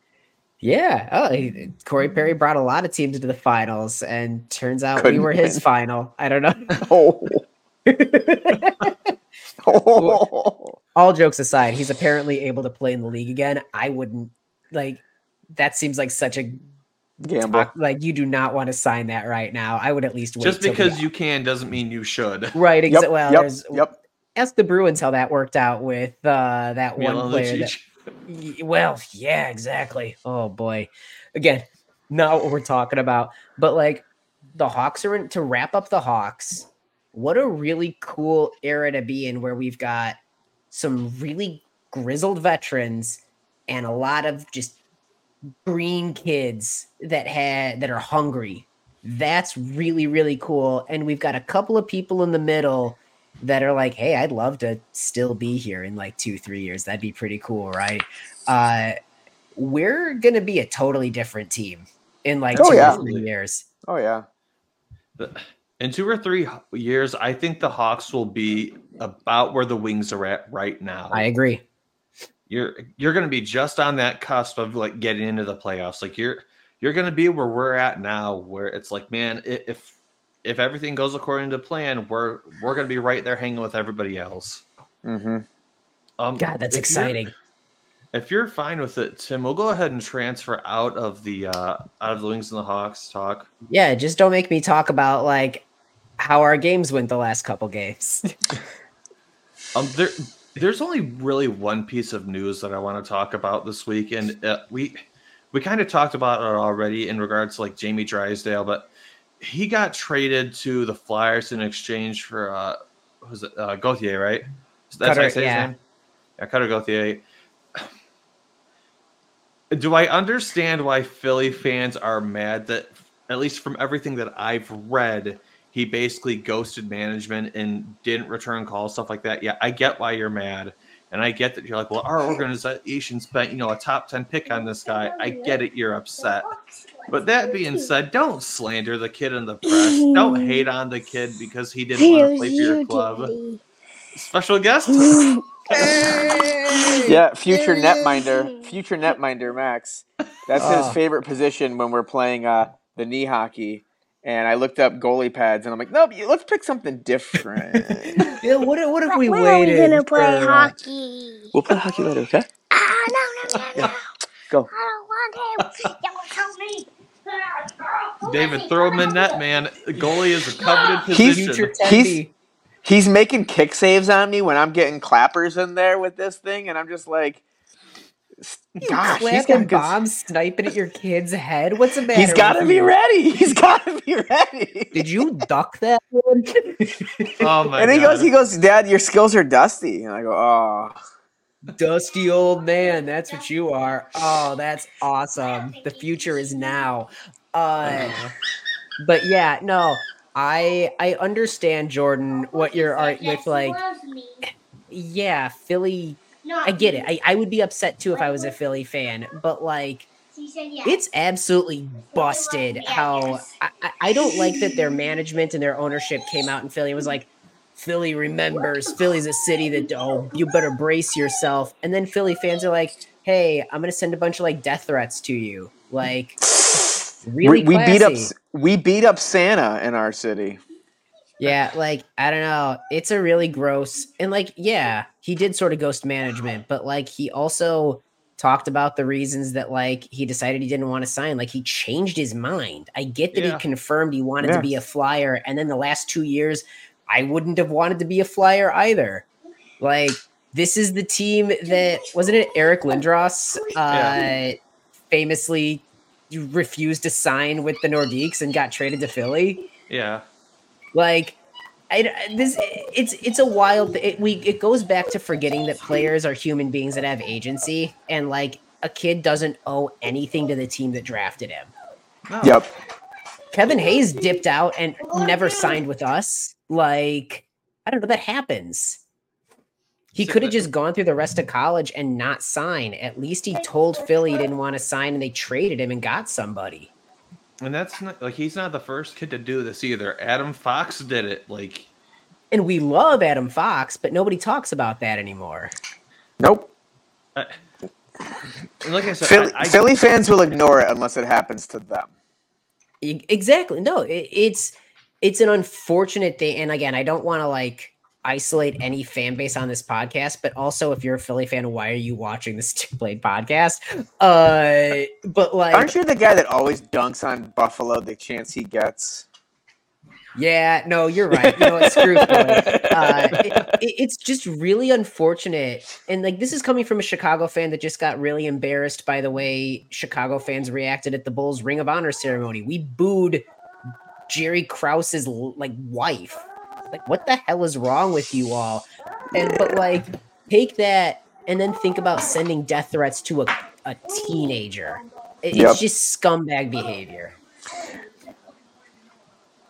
Yeah. Oh, he- Corey Perry brought a lot of teams to the finals, and turns out we Couldn't were his final. I don't know. Oh. oh. All jokes aside, he's apparently able to play in the league again. I wouldn't like. That seems like such a Gamble. like you do not want to sign that right now. I would at least wait Just because you can doesn't mean you should. right. Exa- Yep, well, yep, there's yep. ask the Bruins how that worked out with uh, that one Milan player. that- Well, yeah, exactly. Oh boy. Again, not what we're talking about. But like the Hawks are in to wrap up the Hawks. What a really cool era to be in where we've got some really grizzled veterans and a lot of just green kids that had that are hungry. That's really, really cool. And we've got a couple of people in the middle that are like, hey, I'd love to still be here in like two, three years. That'd be pretty cool, right? Uh, we're gonna be a totally different team in like Oh, two yeah. or three years. Oh, yeah. In two or three years, I think the Hawks will be about where the Wings are at right now. I agree. You're you're going to be just on that cusp of like getting into the playoffs. Like you're you're going to be where we're at now, where it's like, man, i- if if everything goes according to plan, we're we're going to be right there hanging with everybody else. Mm-hmm. Um, God, that's if you're- exciting. If you're fine with it, Tim, we'll go ahead and transfer out of the uh, out of the Wings and the Hawks talk. Yeah, just don't make me talk about like how our games went the last couple games. Um, there There's only really one piece of news that I want to talk about this week, and uh, we we kind of talked about it already in regards to like Jamie Drysdale, but he got traded to the Flyers in exchange for uh, was it uh, Gauthier, right? That's how I Cutter, say his yeah. name. Yeah, Cutter Gauthier. Do I understand why Philly fans are mad that, at least from everything that I've read, he basically ghosted management and didn't return calls, stuff like that? Yeah, I get why you're mad. And I get that you're like, well, our organization spent, you know, a top 10 pick on this guy. I get it, you're upset. But that being said, don't slander the kid in the press. Don't hate on the kid because he didn't want to play for your club. Special guest. Yeah, future netminder, future netminder Max. That's his Oh. favorite position when we're playing uh, the knee hockey. And I looked up goalie pads, and I'm like, nope, let's pick something different. Yeah, what, if- what if we when are we waited? gonna play for, hockey? we'll play hockey later, okay? Ah, no, no, no, no. Go. I don't want him. Don't tell me. David, throw him in net, man. Goalie is a coveted He's- position. Future He's- He's making kick saves on me when I'm getting clappers in there with this thing, and I'm just like, You gosh, he's clapping got good. bombs sniping at your kid's head. What's the matter? He's got to be you? ready. He's got to be ready. Did you duck that one? oh my god. and he god. goes, he goes, Dad, your skills are dusty. And I go, oh, Dusty old man, that's what you are. Oh, that's awesome. The future is now. Uh, but yeah, no, I I understand Jordan what you're are with like. Yeah, Philly. I get it. I, I would be upset too if I was a Philly fan, but like it's absolutely busted how I, I- I don't like that their management and their ownership came out in Philly and was like, Philly remembers, Philly's a city that, oh, you better brace yourself. And then Philly fans are like, hey, I'm going to send a bunch of like death threats to you. Like, really we, we beat up we beat up Santa in our city. Yeah, like I don't know. It's a really gross and like yeah, he did sort of ghost management, but like he also talked about the reasons that like he decided he didn't want to sign. Like he changed his mind. I get that Yeah. he confirmed he wanted Yeah. to be a flyer, and then the last two years, I wouldn't have wanted to be a flyer either. Like this is the team that wasn't it Eric Lindros uh Yeah. famously refused to sign with the Nordiques and got traded to Philly. yeah. Like, I this it's it's a wild. It, we it goes back to forgetting that players are human beings that have agency, and like a kid doesn't owe anything to the team that drafted him. No. Yep. Kevin Hayes dipped out and never signed with us. Like, I don't know, that happens. He could have just gone through the rest of college and not sign. At least he told Philly he didn't want to sign, and they traded him and got somebody. And that's not like he's not the first kid to do this either. Adam Fox did it. Like And we love Adam Fox, but nobody talks about that anymore. Nope. and like I said, Philly, I, I, Philly fans will ignore it unless it happens to them. E- Exactly. No, it, it's it's an unfortunate thing. And again, I don't want to like isolate any fan base on this podcast, but also if you're a Philly fan, why are you watching the Stick Blade podcast? Uh, but like, Aren't you the guy that always dunks on Buffalo the chance he gets? yeah, no, you're right. You know what? Screw Philly. Uh, it- it- it's just really unfortunate. And like, this is coming from a Chicago fan that just got really embarrassed by the way Chicago fans reacted at the Bulls Ring of Honor ceremony. We booed Jerry Krause's like wife. Like, what the hell is wrong with you all? And but like, take that and then think about sending death threats to a, a teenager. It- Yep. It's just scumbag behavior.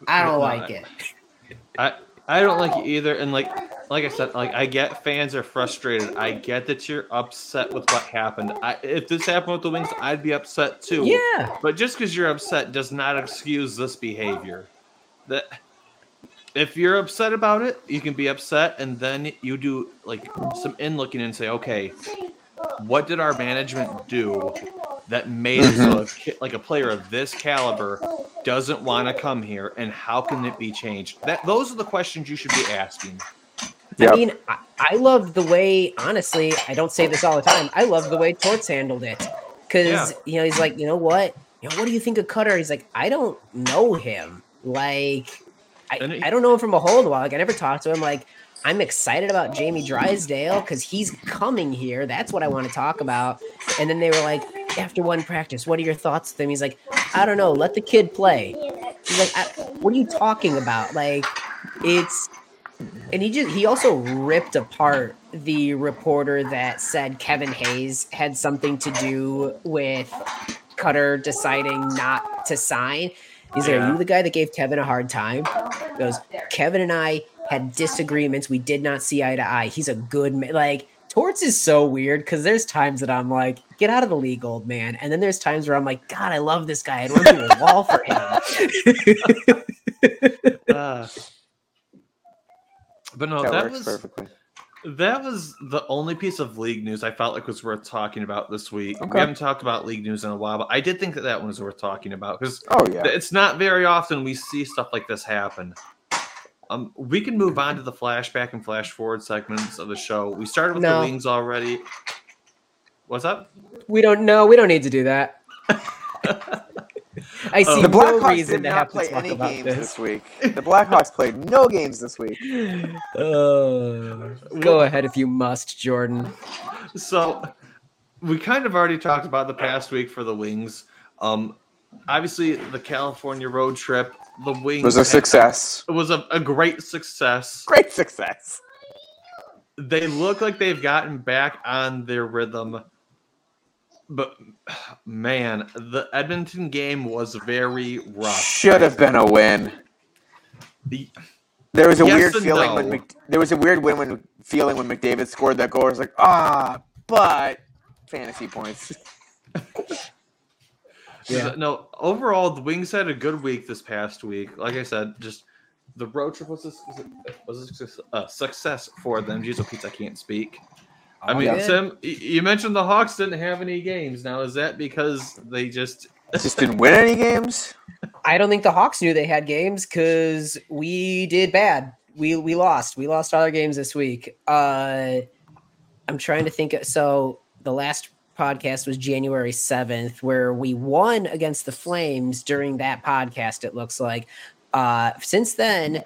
I don't No, like I- it. I I don't like it either. And like like I said, like I get fans are frustrated. I get that you're upset with what happened. I, if this happened with the Wings, I'd be upset too. Yeah. But just because you're upset does not excuse this behavior. That if you're upset about it, you can be upset, and then you do like some in looking and say, okay, what did our management do that made it so mm-hmm. a like a player of this caliber doesn't want to come here, and how can it be changed? That those are the questions you should be asking. Yep. I mean, I, I love the way, honestly, I don't say this all the time. I love the way Torts handled it. Because, Yeah. you know, he's like, you know what? You know, what do you think of Cutter? He's like, I don't know him. Like, I, I don't know him from a hole in wall. Like, I never talked to him. Like, I'm excited about Jamie Drysdale because he's coming here. That's what I want to talk about. And then they were like, after one practice, what are your thoughts with him? He's like, I don't know, let the kid play. He's like, I, what are you talking about? Like, it's and he just he also ripped apart the reporter that said Kevin Hayes had something to do with Cutter deciding not to sign. He's like, Are you the guy that gave Kevin a hard time? He goes, Kevin and I had disagreements. We did not see eye to eye. He's a good man. Like, Torts is so weird because there's times that I'm like, get out of the league, old man. And then there's times where I'm like, God, I love this guy. I'd run through a wall for him. Uh, but no, that, that, works was perfectly. That was the only piece of league news I felt like was worth talking about this week. Okay. We haven't talked about league news in a while, but I did think that that one was worth talking about because Oh yeah. it's not very often we see stuff like this happen. Um, we can move on to the flashback and flash forward segments of the show. We started with No. the wings already. What's up? we don't know. We don't need to do that. I see The the no Blackhawks reason did to not have to play talk any about games this. this week. The Blackhawks played no games this week. Uh, go ahead if you must, Jordan. So we kind of already talked about the past week for the wings. Um, obviously the California road trip, the wings was a success. It was a, a great success. Great success. They look like they've gotten back on their rhythm. But man, the Edmonton game was very rough. Should have been a win. The- There was a Yes weird and feeling when. Mc, there was a weird win when feeling when McDavid scored that goal. It was like ah, but fantasy points. Yeah. No, overall, the Wings had a good week this past week. Like I said, just the road trip was a, was a, success- for them. Jesus, oh, Pete, I can't speak. I mean, yeah. Tim, you mentioned the Hawks didn't have any games. Now, is that because they just Just didn't win any games. I don't think the Hawks knew they had games because we did bad. We we lost. We lost all our games this week. Uh, I'm trying to think. So the last podcast was January 7th, where we won against the Flames during that podcast. It looks like. Uh, since then,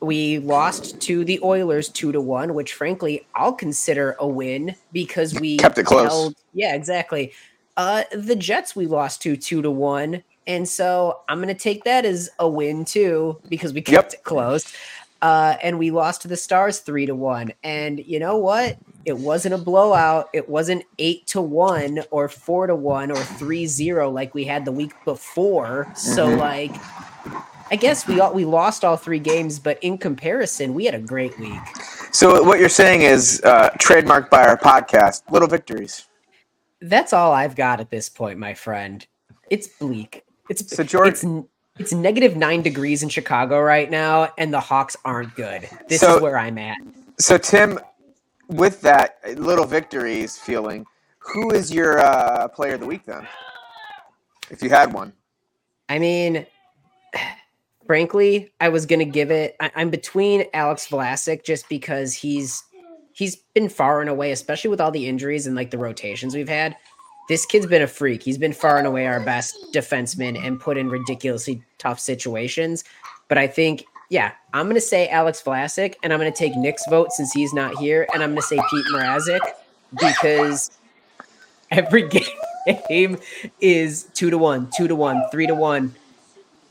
we lost to the Oilers two to one, which frankly I'll consider a win because we Kept it close. held- yeah, exactly. Uh, the Jets we lost to two to one, and so I'm gonna take that as a win too because we kept it close. Uh, and we lost to the Stars three to one. And you know what? It wasn't a blowout. It wasn't eight to one or four to one or three zero like we had the week before. So Mhm. like, I guess we all, we lost all three games, but in comparison, we had a great week. So what you're saying is uh, trademarked by our podcast, little victories. That's all I've got at this point, my friend. It's bleak. It's So, Jordan- it's it's negative nine degrees in Chicago right now, and the Hawks aren't good. This So- is where I'm at. So Tim, with that little victories feeling, who is your uh, player of the week then? If you had one. I mean, frankly, I was gonna give it. I, I'm between Alex Vlasic just because he's he's been far and away, especially with all the injuries and like the rotations we've had. This kid's been a freak. He's been far and away our best defenseman and put in ridiculously tough situations. But I think, yeah, I'm gonna say Alex Vlasic, and I'm gonna take Nick's vote since he's not here, and I'm gonna say Pete Mrazek because every game is two to one, two to one, three to one.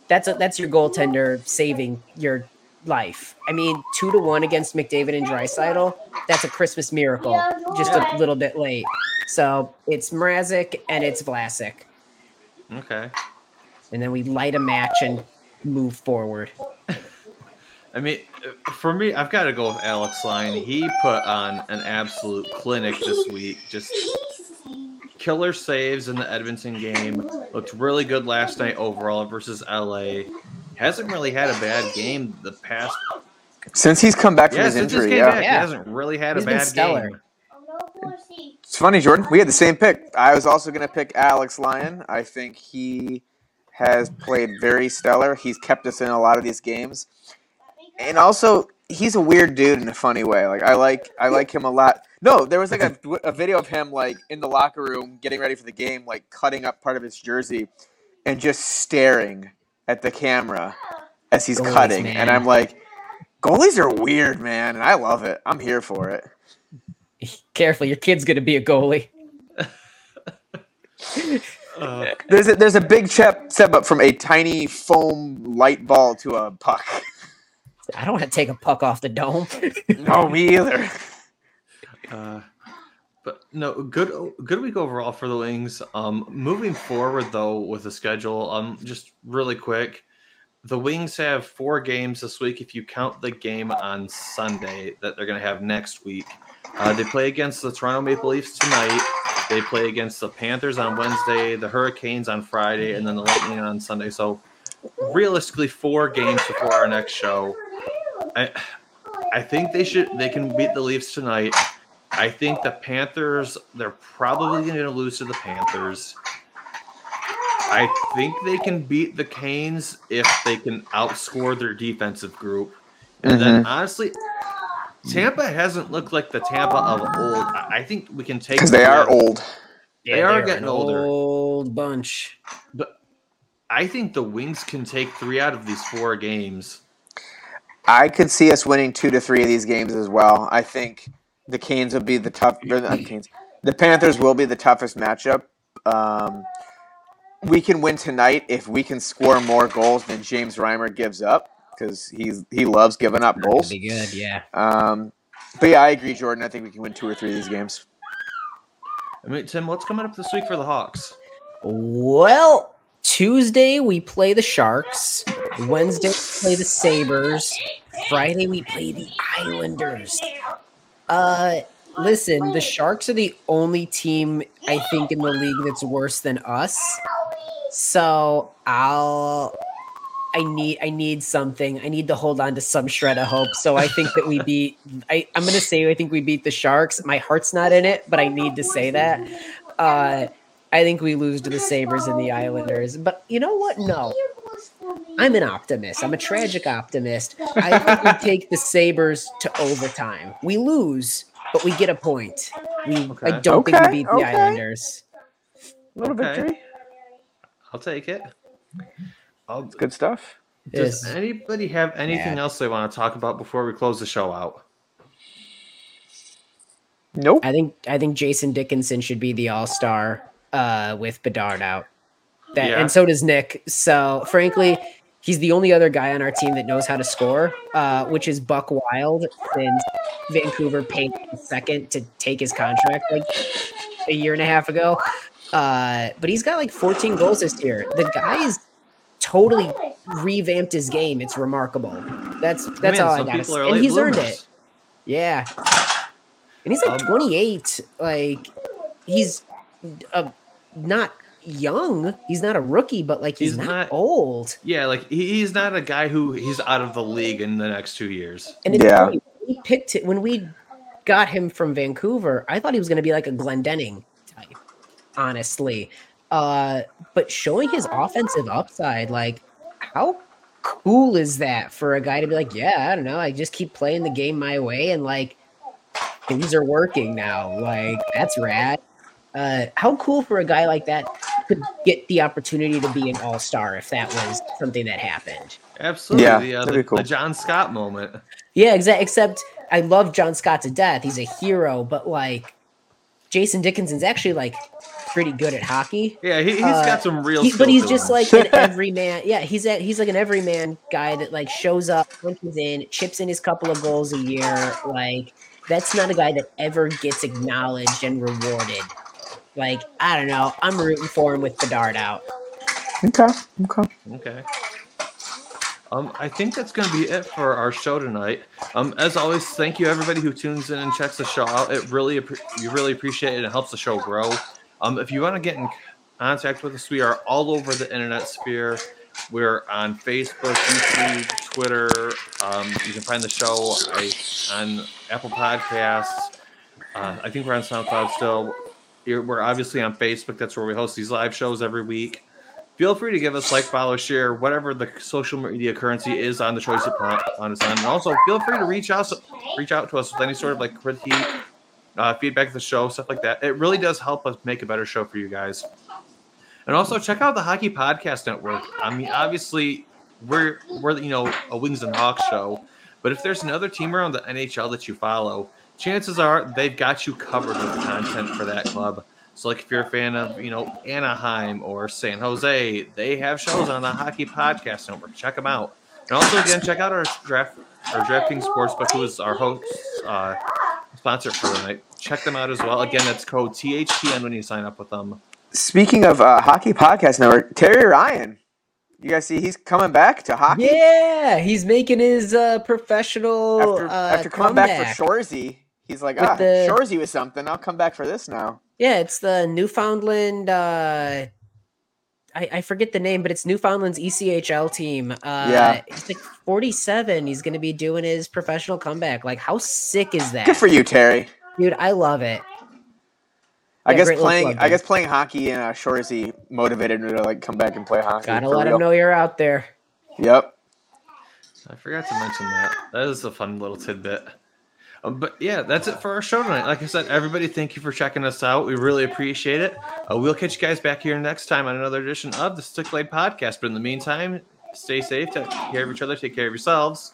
That's a, that's your goaltender saving your life. I mean, two to one against McDavid and Draisaitl. That's a Christmas miracle. Just a little bit late. So it's Mrazek and it's Vlasic, okay? and then we light a match and move forward. I mean, uh, for me, I've got to go with Alex Lyon. He put on an absolute clinic this week. Just killer saves in the Edmonton game. Looked really good last night overall versus LA. Hasn't really had a bad game the past. Since he's come back from Yeah, his since his injury, game yeah. back, Yeah. he hasn't really had He's a bad stellar. game. It's funny, Jordan. We had the same pick. I was also going to pick Alex Lyon. I think he has played very stellar. He's kept us in a lot of these games, and also he's a weird dude in a funny way. Like I like I like him a lot. No, there was like a, a video of him like in the locker room getting ready for the game, like cutting up part of his jersey, and just staring at the camera as he's Goalies, cutting. And. I'm like, Goalies are weird, man, and I love it. I'm here for it. Careful, your kid's gonna be a goalie. Uh, There's a, there's a big step step up from a tiny foam light ball to a puck. I don't want to take a puck off the dome. no, me either. Uh, but no, good good week overall for the Wings. Um, moving forward though with the schedule, um, just really quick, the Wings have four games this week. If you count the game on Sunday that they're going to have next week, uh, they play against the Toronto Maple Leafs tonight. They play against the Panthers on Wednesday, the Hurricanes on Friday, and then the Lightning on Sunday. So realistically, four games before our next show. I, I think they should. They can beat the Leafs tonight. I think the Panthers. They're probably going to lose to the Panthers. I think they can beat the Canes if they can outscore their defensive group. And then mm-hmm. honestly, Tampa hasn't looked like the Tampa of old. I I think we can take Because they are old. They are they're getting an older. Old bunch. But I think the Wings can take three out of these four games. I could see us winning two to three of these games as well. I think the Canes will be the tough. Or not the Canes. The Panthers will be the toughest matchup. Um, we can win tonight if we can score more goals than James Reimer gives up because he's he loves giving up goals. Be good, yeah. Um, but yeah, I agree, Jordan. I think we can win two or three of these games. I mean, Tim, what's coming up this week for the Hawks? Well, Tuesday we play the Sharks. Wednesday we play the Sabres. Friday we play the Islanders. Uh listen, the Sharks are the only team I think in the league that's worse than us. So I'll I need I need something. I need to hold on to some shred of hope. So I think that we beat I, I'm gonna say I think we beat the Sharks. My heart's not in it, but I need to say that. Uh I think we lose to the Sabres and the Islanders. But you know what? No. I'm an optimist. I'm a tragic optimist. I think we take the Sabres to overtime. We lose, but we get a point. We I don't think Okay, we beat the okay. Islanders. Little Okay. victory. I'll take it. I'll, Good stuff. does Yes. anybody have anything Yeah. else they want to talk about before we close the show out? Nope. I think I think Jason Dickinson should be the all star uh, with Bedard out. That Yeah. and so does Nick. So frankly, he's the only other guy on our team that knows how to score, uh, which is Buck Wild. Since Vancouver paid second to take his contract like a year and a half ago, uh, but he's got like 14 goals this year. The guy's totally revamped his game. It's remarkable. That's that's Man, all I got. And he's earned it. Yeah. And he's like Um, 28. Like he's uh, not young. He's not a rookie, but like he's, He's not, not- old. Yeah, like he's not a guy who he's out of the league in the next two years. And it's Yeah. funny, we picked it when we got him from Vancouver. I thought he was going to be like a Glendening type, honestly. Uh, but showing his offensive upside, like how cool is that for a guy to be like, yeah, I don't know, I just keep playing the game my way and like things are working now. Like that's rad. Uh, how cool for a guy like that could get the opportunity to be an all star if that was something that happened. Absolutely. Yeah, the, uh, that'd the, be cool. the John Scott moment. Yeah, exactly. Except I love John Scott to death. He's a hero, but like Jason Dickinson's actually like pretty good at hockey. Yeah, he, he's Uh, got some real. He- but he's just him. like an everyman. Yeah, he's a, he's like an everyman guy that like shows up, punches in, chips in his couple of goals a year. Like that's not a guy that ever gets acknowledged and rewarded. Like I don't know. I'm rooting for him with Bedard out. Okay. Okay. Okay. Um, I think that's going to be it for our show tonight. Um, as always, thank you everybody who tunes in and checks the show out. It really, you really appreciate it. and It helps the show grow. Um, if you want to get in contact with us, we are all over the internet sphere. We're on Facebook, YouTube, Twitter. Um, you can find the show I, on Apple Podcasts. Uh, I think we're on SoundCloud still. We're obviously on Facebook. That's where we host these live shows every week feel free to give us like, follow, share, whatever the social media currency is on the choice of on us on. And also, feel free to reach out, reach out to us with any sort of like critique, uh, feedback of the show, stuff like that. It really does help us make a better show for you guys. And also, check out the Hockey Podcast Network. I mean, obviously, we're we're you know a Wings and Hawks show, But if there's another team around the NHL that you follow, chances are they've got you covered with content for that club. So, like if you're a fan of, you know, Anaheim or San Jose, they have shows on the Hockey Podcast Network. Check them out. And also, again, check out our draft, our DraftKings Sportsbook, who is our host, uh, sponsor for the night. Check them out as well. Again, that's code THTN when you sign up with them. Speaking of uh, hockey podcast network, Terry Ryan. You guys see he's coming back to hockey Yeah, he's making his uh, professional after uh, after coming back for Shoresy. He's like, With ah, the- Shoresy was something. I'll come back for this now. Yeah, it's the Newfoundland. Uh, I, I forget the name, but it's Newfoundland's ECHL team. Uh, Yeah. he's like 47. He's going to be doing his professional comeback. Like, how sick is that, Good for you, Terry. dude? I love it. I Yeah, guess playing club, I guess playing hockey and uh, Shoresy motivated me to like come back and play hockey. Gotta let real. him know you're out there. Yep. I forgot to mention that. That is a fun little tidbit. Um, but yeah, that's it for our show tonight. Like I said, everybody, thank you for checking us out. We really appreciate it. Uh, we'll catch you guys back here next time on another edition of the Stick Blade Podcast. But in the meantime, stay safe, take care of each other, take care of yourselves.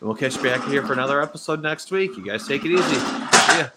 And we'll catch you back here for another episode next week. You guys take it easy. See ya.